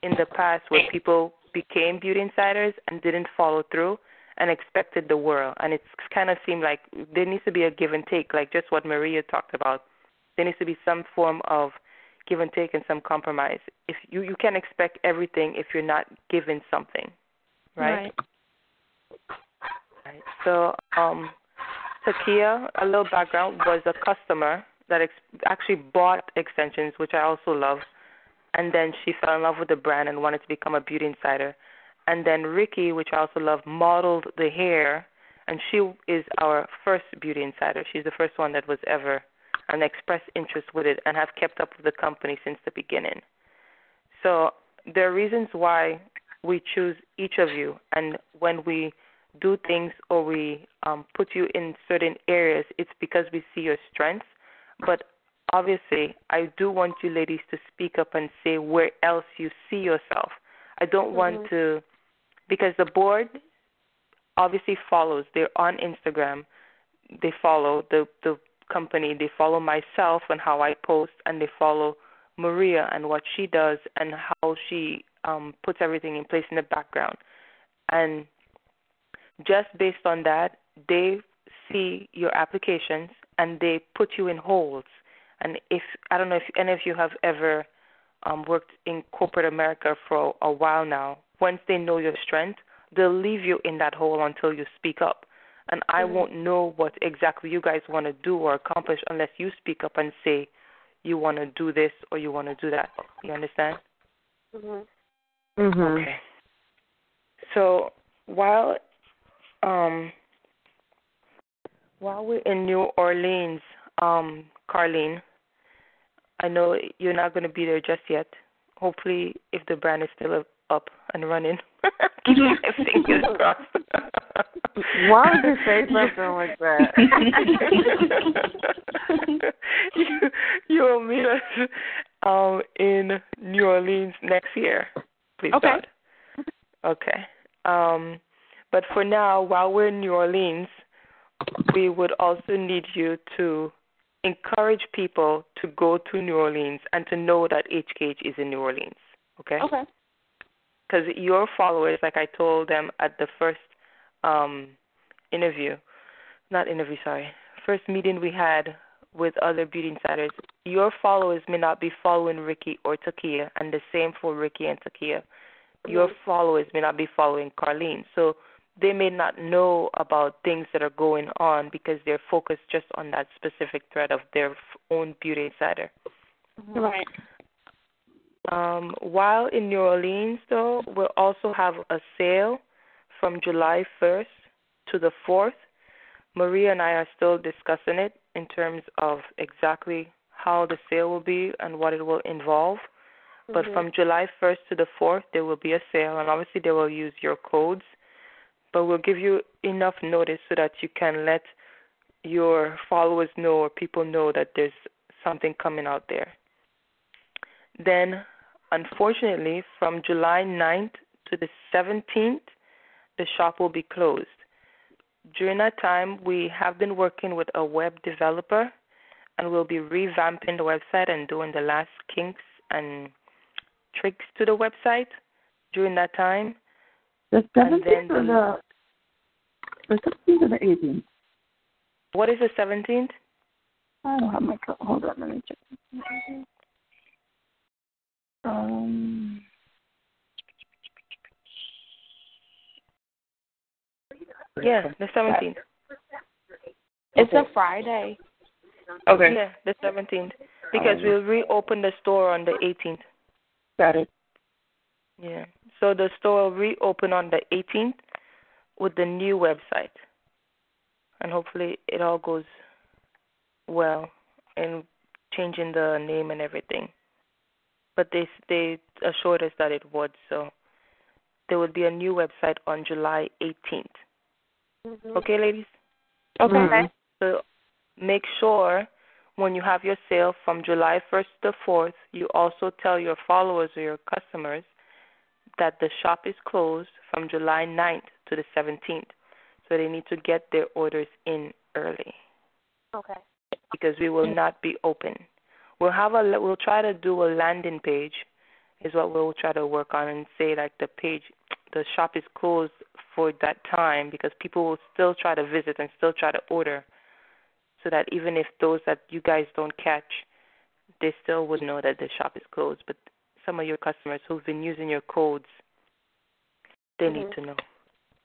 in the past where people became beauty insiders and didn't follow through and expected the world and it's kind of seemed like there needs to be a give and take like just what Maria talked about there needs to be some form of give and take and some compromise if you you can't expect everything if you're not given something right, Right. So, um, Takia, a little background, was a customer that ex- actually bought extensions, which I also love. And then she fell in love with the brand and wanted to become a beauty insider. And then Ricky, which I also love, modeled the hair, and she is our first beauty insider. She's the first one that was ever and expressed interest with it and have kept up with the company since the beginning. So there are reasons why we choose each of you, and when we do things or we um, put you in certain areas, it's because we see your strengths. But obviously, I do want you ladies to speak up and say where else you see yourself. I don't want to, because the board obviously follows. They're on Instagram. They follow the the company. They follow myself and how I post, and they follow Maria and what she does and how she um, puts everything in place in the background. And just based on that, they see your applications and they put you in holds. And if I don't know if any of you have ever um, worked in corporate America for a while now, once they know your strength, they'll leave you in that hole until you speak up. And I Mhm. won't know what exactly you guys want to do or accomplish unless you speak up and say you want to do this or you want to do that. You understand? Mhm. Mhm. Okay. So while um while we're in New Orleans, um, Carlene, I know you're not going to be there just yet. Hopefully, if the brand is still up and running, keep my fingers crossed. Why would you say something like that? you you will meet us um in New Orleans next year. Please Okay. God. Okay. Um but for now, while we're in New Orleans, we would also need you to encourage people to go to New Orleans and to know that HKH is in New Orleans. Okay? Okay. Because your followers, like I told them at the first um, interview, not interview, sorry, first meeting we had with other beauty insiders, your followers may not be following Ricky or Takia, and the same for Ricky and Takia. Your followers may not be following Carlene, so they may not know about things that are going on because they're focused just on that specific thread of their own beauty insider. Right. Um, while in New Orleans, though, we'll also have a sale from July 1st to the 4th. Maria and I are still discussing it in terms of exactly how the sale will be and what it will involve. But Mhm. from July 1st to the 4th, there will be a sale, and obviously they will use your codes. But we'll give you enough notice so that you can let your followers know or people know that there's something coming out there. Then, unfortunately, from July 9th to the 17th, the shop will be closed. During that time, we have been working with a web developer and we'll be revamping the website and doing the last kinks and tricks to the website during that time. The And then 17th or the, the 17th or the 18th? What is the 17th? I don't have my co- hold on, let me check. Um, Yeah, the 17th. It's a Friday. Okay. Yeah, the 17th. Because we'll reopen the store on the 18th. Got it. Yeah. So the store will reopen on the 18th with the new website. And hopefully it all goes well in changing the name and everything. But they they assured us that it would, so there will be a new website on July 18th. Mhm. Okay, ladies? Okay. Mhm. So make sure when you have your sale from July 1st to 4th, you also tell your followers or your customers that the shop is closed from July 9th to the 17th. So they need to get their orders in early Okay. because we will not be open. We'll have a we'll try to do a landing page is what we'll try to work on and say like the page the shop is closed for that time because people will still try to visit and still try to order so that even if those that you guys don't catch they still would know that the shop is closed but some of your customers who've been using your codes they need Mhm. to know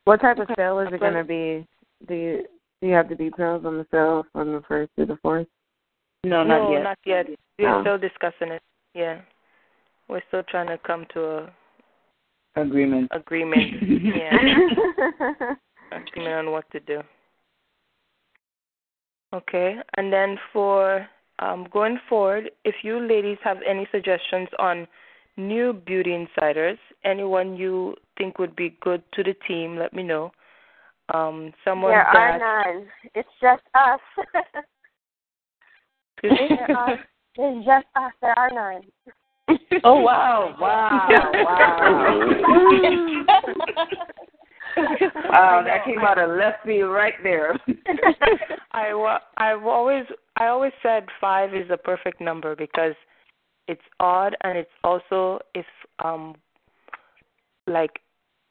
What type of sale is it going to be? Do you do you have the details on the sale from the first to the fourth? No, not no yet. not yet we're Oh. still discussing it yeah we're still trying to come to a Agreement. agreement yeah agreement on what to do. Okay, and then for um, going forward, if you ladies have any suggestions on new beauty insiders, anyone you think would be good to the team, let me know. Um, someone There that are none. It's just us. excuse me? there are, it's just us. There are none. Oh wow! Wow! Wow! wow! That came out of left field right there. I wa- I've always I always said five is a perfect number because it's odd and it's also if um like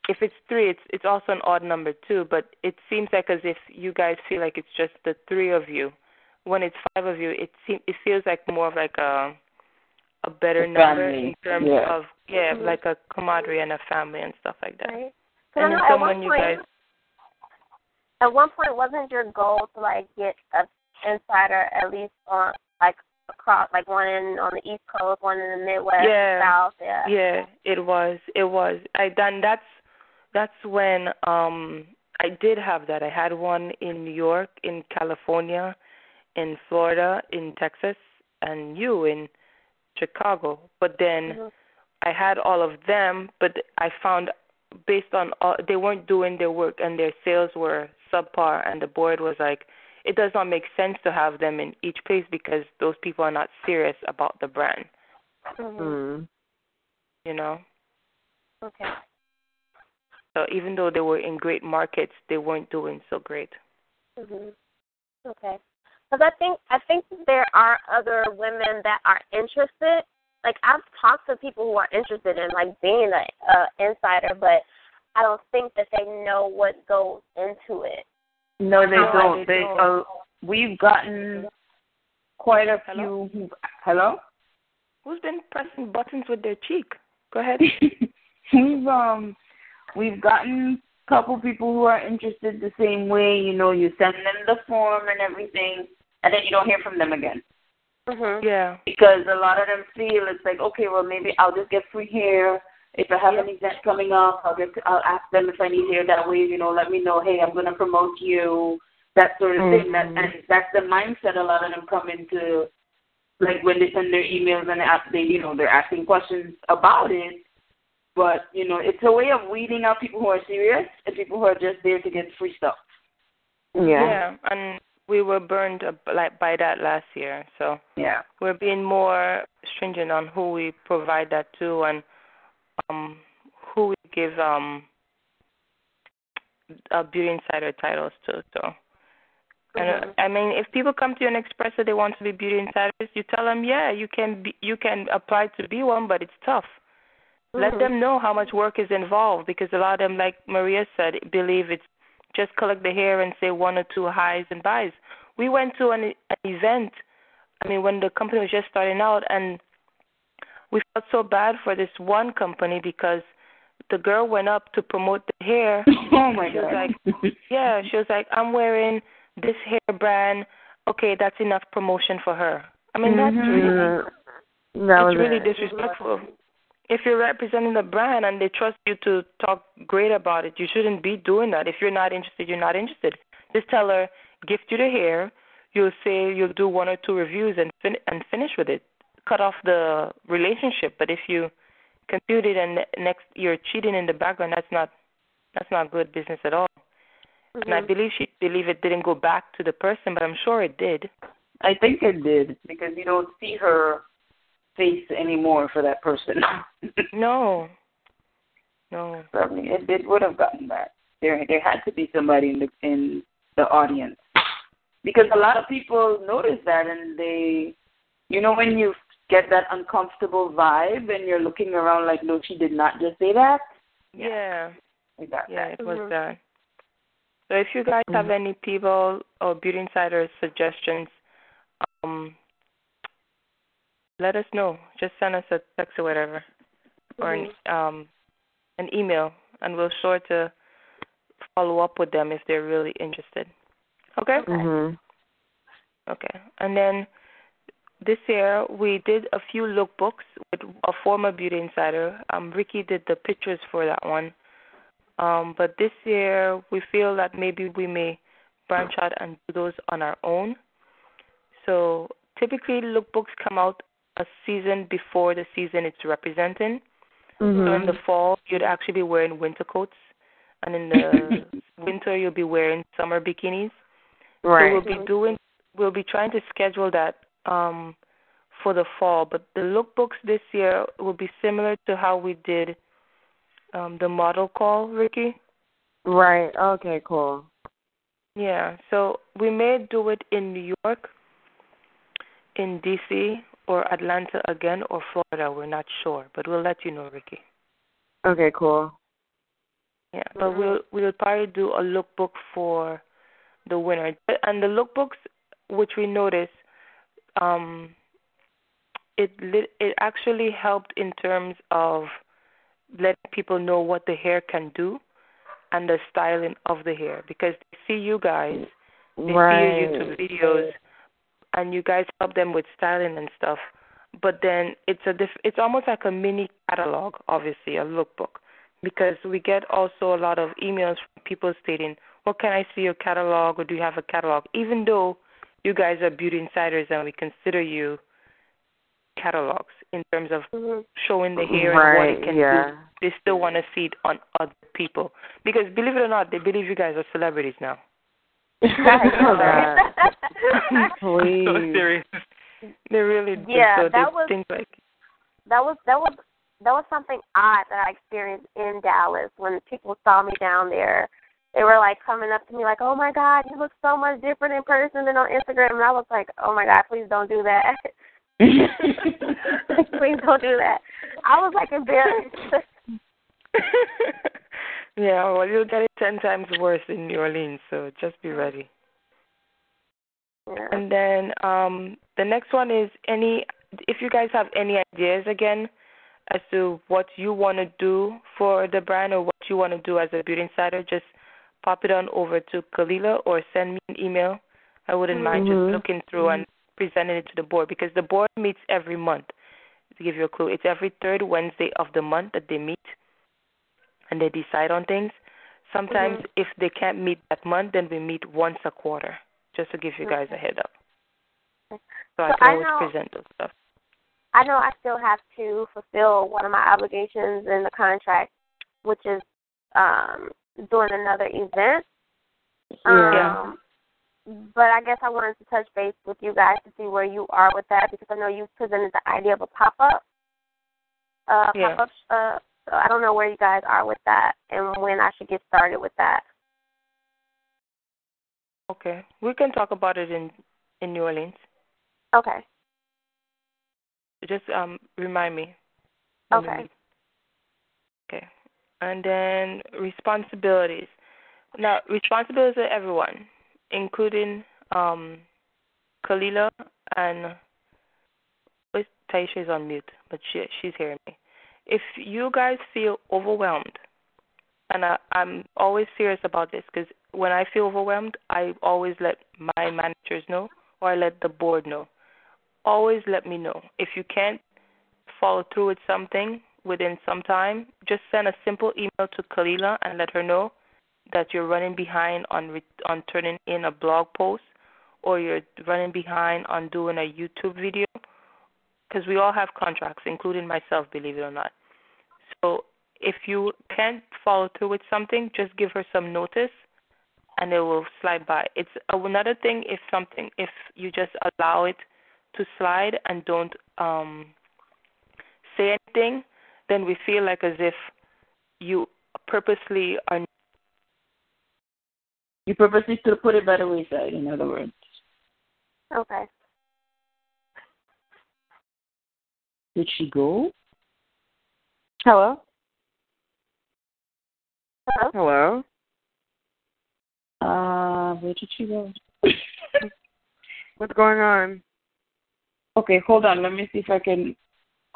if it's three it's it's also an odd number too but it seems like as if you guys feel like it's just the three of you when it's five of you it seems it feels like more of like a a better A number in terms yeah. of yeah Mhm. like a camaraderie and a family and stuff like that Right? 'Cause and I then know at someone one you point, guys at one point wasn't your goal to like get a insider at least on like across like one in on the east coast, one in the Midwest, yeah. South, yeah. Yeah, it was. It was. I done that's that's when um I did have that. I had one in New York, in California, in Florida, in Texas, and you in Chicago. But then Mhm. I had all of them, but I found based on all, they weren't doing their work and their sales were subpar, and the board was like, it does not make sense to have them in each place because those people are not serious about the brand. Mhm. Mm. You know. Okay. So even though they were in great markets, they weren't doing so great. Mhm. Okay. Because I think I think there are other women that are interested. Like I've talked to people who are interested in like being an uh, insider, but I don't think that they know what goes into it. No, they No, don't. they They don't. uh, we've gotten quite a Hello? few. Who, hello. Who's been pressing buttons with their cheek? Go ahead. we've um we've gotten a couple people who are interested the same way. You know, you send them the form and everything, and then you don't hear from them again Mhm. yeah. because a lot of them feel it's like, okay, well maybe I'll just get free hair. If I have an event coming up, I'll get I'll ask them if I need hair that way. You know, let me know. Hey, I'm gonna promote you. That sort of thing. That and that's the mindset a lot of them come into. Like when they send their emails and ask, they you know they're asking questions about it, but you know it's a way of weeding out people who are serious and people who are just there to get free stuff. Yeah. and we were burned uh, like by that last year. So Yeah. we're being more stringent on who we provide that to and um who we give um uh, beauty insider titles to. So and uh, I mean, if people come to you and express that they want to be beauty insiders, you tell them, yeah, you can be, you can apply to be one, but it's tough. Let Mhm. them know how much work is involved because a lot of them, like Maria said, believe it's just collect the hair and say one or two highs and buys. We went to an, an event. I mean, when the company was just starting out, and we felt so bad for this one company because the girl went up to promote the hair. oh my She was god. Yeah, she was like, I'm wearing this hair brand. Okay, that's enough promotion for her. I mean, that's Mhm. really. That was really it. disrespectful. If you're representing the brand and they trust you to talk great about it, you shouldn't be doing that. If you're not interested, you're not interested. Just tell her, gift you the hair. You'll say you'll do one or two reviews and fin- and finish with it. Cut off the relationship. But if you continue it and next you're cheating in the background, that's not that's not good business at all. And I Mhm. believe she believe it didn't go back to the person, but I'm sure it did. I think it did because you don't see her face anymore for that person. No. No. Probably it, it would have gotten that. There there had to be somebody in the in the audience. Because a lot of people notice that and they you know when you get that uncomfortable vibe and you're looking around like, no, she did not just say that. Yeah. We got Yeah, it was Mhm. that. So if you guys have any people or beauty insider suggestions, um, let us know. Just send us a text or whatever, or an um, an email, and we'll sure to follow up with them if they're really interested. Okay. Mhm. Okay. And then this year we did a few lookbooks with a former beauty insider. Um, Ricky did the pictures for that one. Um, but this year we feel that maybe we may branch out and do those on our own. So typically lookbooks come out a season before the season it's representing. So in Mhm. the fall you'd actually be wearing winter coats and in the winter you'll be wearing summer bikinis. So Right. we'll be doing we'll be trying to schedule that um for the fall. But the lookbooks this year will be similar to how we did um the model call, Ricky. Right. Okay. Cool. Yeah. So we may do it in New York, in DC, or Atlanta again, or Florida. We're not sure, but we'll let you know, Ricky. Okay. Cool. Yeah, but we'll we'll probably do a lookbook for the winner, and the lookbooks, which we noticed, um, it it actually helped in terms of letting people know what the hair can do, and the styling of the hair because they see you guys, they right. see your YouTube videos, and you guys help them with styling and stuff. But then it's a diff- it's almost like a mini catalog, obviously a lookbook, because we get also a lot of emails from people stating, "Well, can I see your catalog, or do you have a catalog?" Even though you guys are beauty insiders and we consider you catalogs in terms of mm-hmm. showing the hair right, and what it can yeah. do. They still want to see it on other people because believe it or not, they believe you guys are celebrities now. Please. so serious. They really do. Yeah, so that they was think like that was that was that was something odd that I experienced in Dallas when people saw me down there. They were like coming up to me like, "Oh my God, you look so much different in person than on Instagram," and I was like, "Oh my God, please don't do that." please don't do that. I was like embarrassed. Yeah, well, you'll get it ten times worse in New Orleans, so just be ready. Yeah. And then um the next one is any if you guys have any ideas again as to what you want to do for the brand or what you want to do as a beauty insider, just pop it on over to Kalila or send me an email. I wouldn't mind Mhm. just looking through and presenting it to the board because the board meets every month. To give you a clue, it's every third Wednesday of the month that they meet and they decide on things. Sometimes, Mhm. if they can't meet that month, then we meet once a quarter, just to give you guys a head up. So, I So can I always know- present those stuff. I know I still have to fulfill one of my obligations in the contract, which is um doing another event. Yeah. Um, but I guess I wanted to touch base with you guys to see where you are with that because I know you presented the idea of a pop up. Uh, Yeah. pop up. So I don't know where you guys are with that and when I should get started with that. Okay, we can talk about it in in New Orleans. Okay. Just um remind me. Okay. Okay, and then responsibilities. Now, responsibilities are everyone, including um Kalila and wait, Taisha is on mute, but she she's hearing me. If you guys feel overwhelmed, and I, I'm always serious about this because when I feel overwhelmed, I always let my managers know or I let the board know. Always let me know. If you can't follow through with something within some time, just send a simple email to Kalila and let her know that you're running behind on re- on turning in a blog post or you're running behind on doing a YouTube video because we all have contracts, including myself, believe it or not. So if you can't follow through with something, just give her some notice, and it will slide by. It's another thing if something if you just allow it to slide and don't um, say anything, then we feel like as if you purposely are. You purposely to put it by the wayside, in other words. Okay. Did she go? Hello? Hello. Hello? Uh, where did she go? What's going on? Okay, hold on. Let me see if I can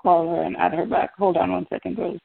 call her and add her back. Hold on one second, girls.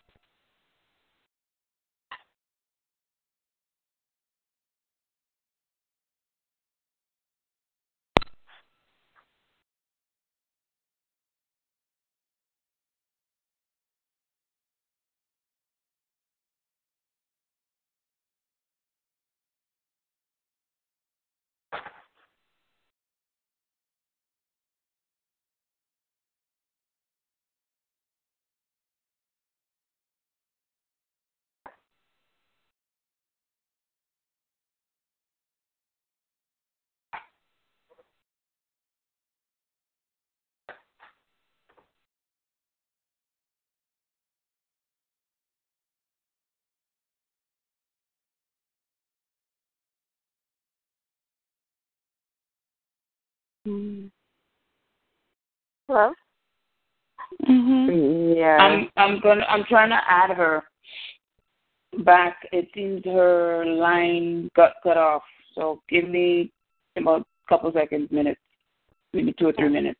Hello. Mhm. Yeah. I'm I'm gonna I'm trying to add her back. It seems her line got cut off. So give me about a couple seconds, minutes, maybe two or three minutes.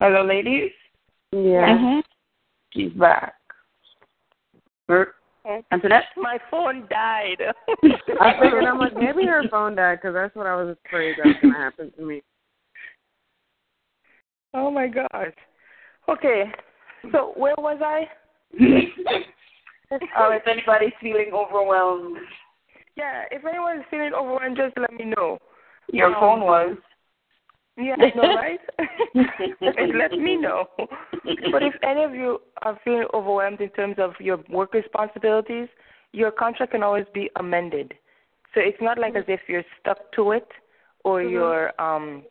Hello, ladies. Yeah. Mm-hmm. She's back. Her, Antoinette. My phone died. I figured I'm like maybe her phone died because that's what I was afraid that was gonna happen to me. oh my gosh. Okay. So where was I? oh, if anybody's feeling overwhelmed, Yeah, if anyone's feeling overwhelmed, just let me know. your Um, phone was. Yeah, I know, right? and let me know. But if any of you are feeling overwhelmed in terms of your work responsibilities, your contract can always be amended. So it's not like as if you're stuck to it or you're um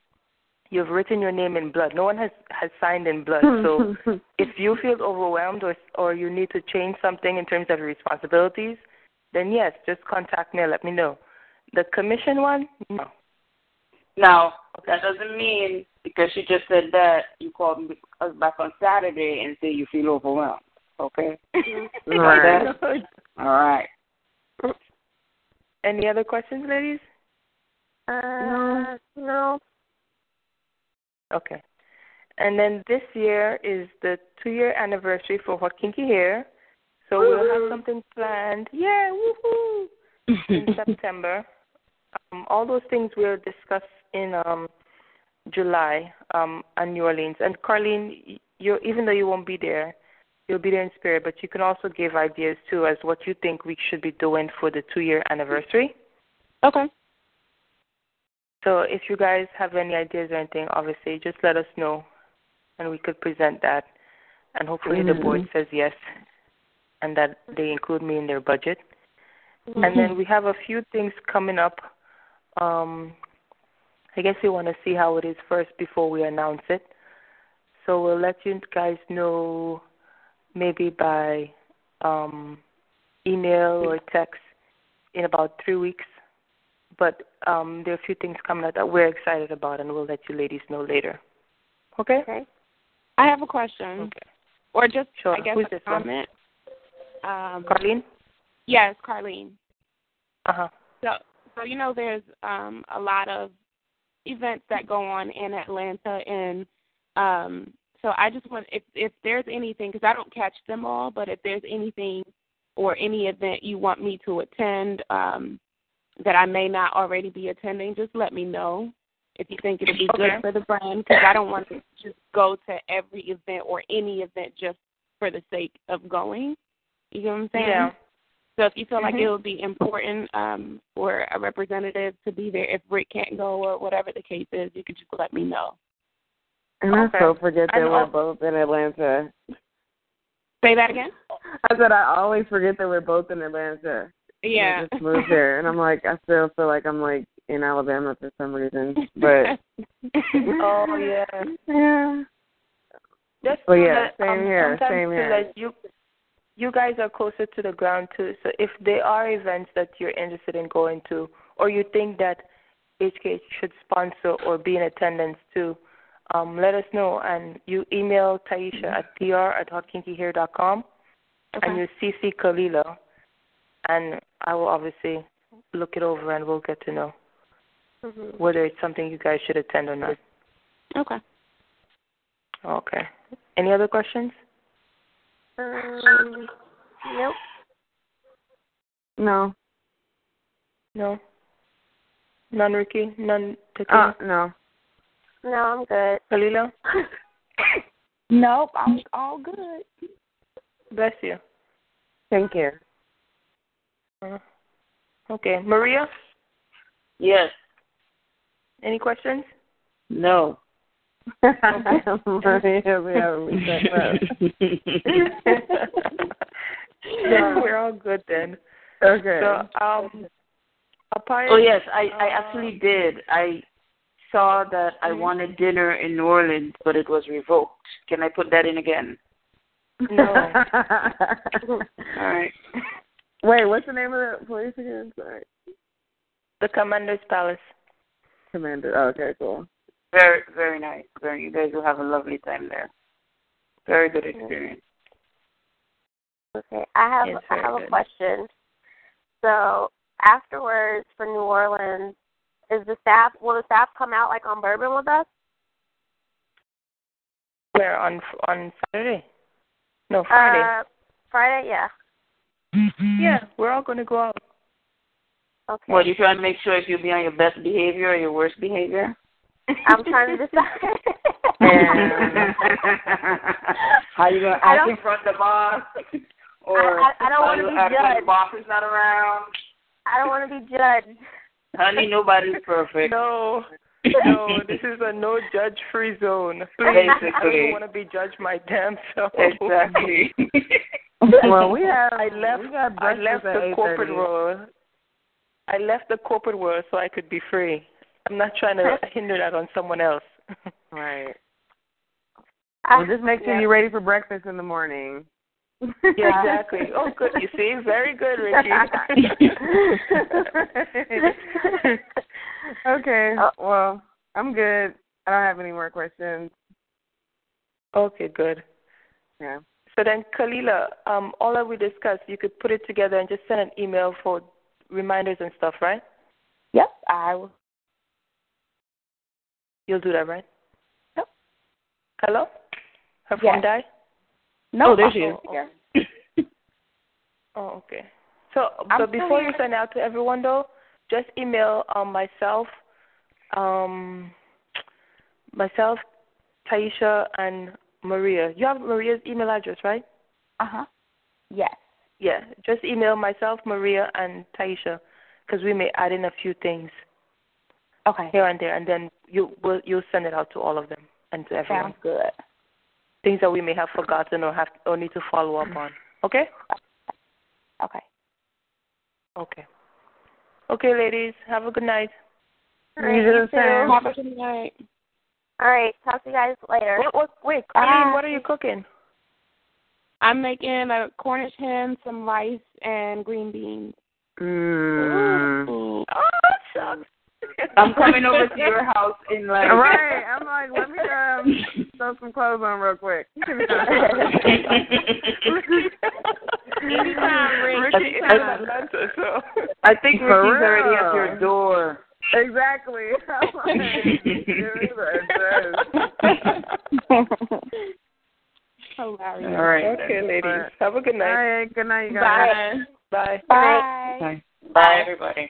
you've written your name in blood. No one has has signed in blood. So if you feel overwhelmed or or you need to change something in terms of your responsibilities, then yes, just contact me and let me know. The commission one, no. Now, that doesn't mean because she just said that you called me us back on Saturday and say you feel overwhelmed. Okay? Right. All right. Any other questions, ladies? Uh, no. Okay. And then this year is the two year anniversary for Hot Kinky Hair. So we'll have something planned. Yeah, woohoo! In September. Um, all those things we'll discuss in um, July um, in New Orleans. And Carlene, you even though you won't be there, you'll be there in spirit, but you can also give ideas too as what you think we should be doing for the two year anniversary. Okay. So if you guys have any ideas or anything, obviously just let us know and we could present that. And hopefully the board says yes and that they include me in their budget. And then we have a few things coming up. Um I guess we want to see how it is first before we announce it. So we'll let you guys know maybe by um email or text in about three weeks but um, there are a few things coming up that we're excited about, and we'll let you ladies know later. Okay? Okay. I have a question, Okay. or just Sure. I guess Who's a this one? comment. Um, Carlene? yes, Carlene. Uh huh. So, so you know, there's um, a lot of events that go on in Atlanta, and um, so I just want if if there's anything because I don't catch them all, but if there's anything or any event you want me to attend um, that I may not already be attending, just let me know if you think it'll be Okay. good for the brand because I don't want to just go to every event or any event just for the sake of going. You know what I'm saying? Yeah. So if you feel like Mhm. it would be important um, for a representative to be there, if Rick can't go or whatever the case is, you could just let me know. And I Okay. so forget that And we're both in Atlanta. Say that again. I said I always forget that we're both in Atlanta. Yeah. I just moved here, and I'm like, I still feel like I'm like in Alabama for some reason. But Oh yeah. yeah, Just Well, yeah, that, same um, here, sometimes same too, here. Like you, you guys are closer to the ground too. So if there are events that you're interested in going to, or you think that HK should sponsor or be in attendance too, um, let us know. And you email Taisha at pr at hotkinkyhair.com, and you CC Kalila, and I will obviously look it over and we'll get to know Mhm. whether it's something you guys should attend or not. Okay. Okay. Any other questions? Um, nope. no, No. None, Ricky. None, uh, Takina. no. No, I'm good. Kalila. Nope, I'm all good. Bless you. Thank you. Uh, Okay, Maria. Yes. Any questions? No. we're all good then. Okay. So, um, apart. Oh yes, I I actually did. I saw that I Mm-hmm. wanted dinner in New Orleans, but it was revoked. Can I put that in again? No. All right. Wait, what's the name of the place again? Sorry. The Commander's Palace. Commander. Oh, okay, cool. Very very nice. Very. You guys will have a lovely time there. Very good experience. Okay, I have I very have a question. So afterwards for New Orleans, is the staff will the staff come out like on bourbon with us? Where on on Saturday? No, Friday. Uh, Friday, yeah. yeah, we're all going to go out. Okay. Well, you trying to make sure if you'll be on your best behavior or your worst behavior? I'm trying to decide. How you gonna I act don't- in front of the boss? Or I- I don't wanna be act judged. the boss is not around? I don't want to be judged. Honey, nobody's perfect. No, no, this is a no judge free zone. Please, I don't want to be judged my damn self. Exactly. Well, we have. I left. I left the corporate world. I left the corporate world so I could be free. I'm not trying to hinder that on someone else. Right. I- Well, just make sure yeah. you're ready for breakfast in the morning. Yeah, exactly. Oh, good. You see, very good, Ricky. okay. Oh. Well, I'm good. I don't have any more questions. okay, good. Yeah. So then, Kalila, um, all that we discussed, you could put it together and just send an email for reminders and stuff, right? Yep, I will. You'll do that, right? Yep. Hello? Her Yes. phone died? No, Oh, there she is. Oh, okay. So, I'm still before you send out to everyone, though, just email um, myself, um, myself, Taisha, and Maria. You have Maria's email address, right? Uh huh. Yes. Yeah. Just email myself, Maria, and Taisha, because we may add in a few things Okay. here and there, and then you will you'll send it out to all of them and to everyone. Sounds good. Things that we may have forgotten or have or need to follow up on. Okay. Okay. Okay. Okay, ladies. Have a good night. All right, You do you the same. too. Have a good night. All right, talk to you guys later. What, what, wait, Bye. Colleen, what are you cooking? I'm making a Cornish hen, some rice, and green beans. Mm. Ooh. Oh, that sucks. I'm coming over to your house in like All right. I'm like, let me um throw some clothes on real quick. Anytime, Rick. Ricky is in Anytime. Atlanta, so. I think For Ricky's already at your door. exactly. I'm like, give me the address. Hilarious. All right. Okay, ladies. Have a good night. right. Good night, you guys. Bye. Bye. Bye. Bye. Bye, everybody.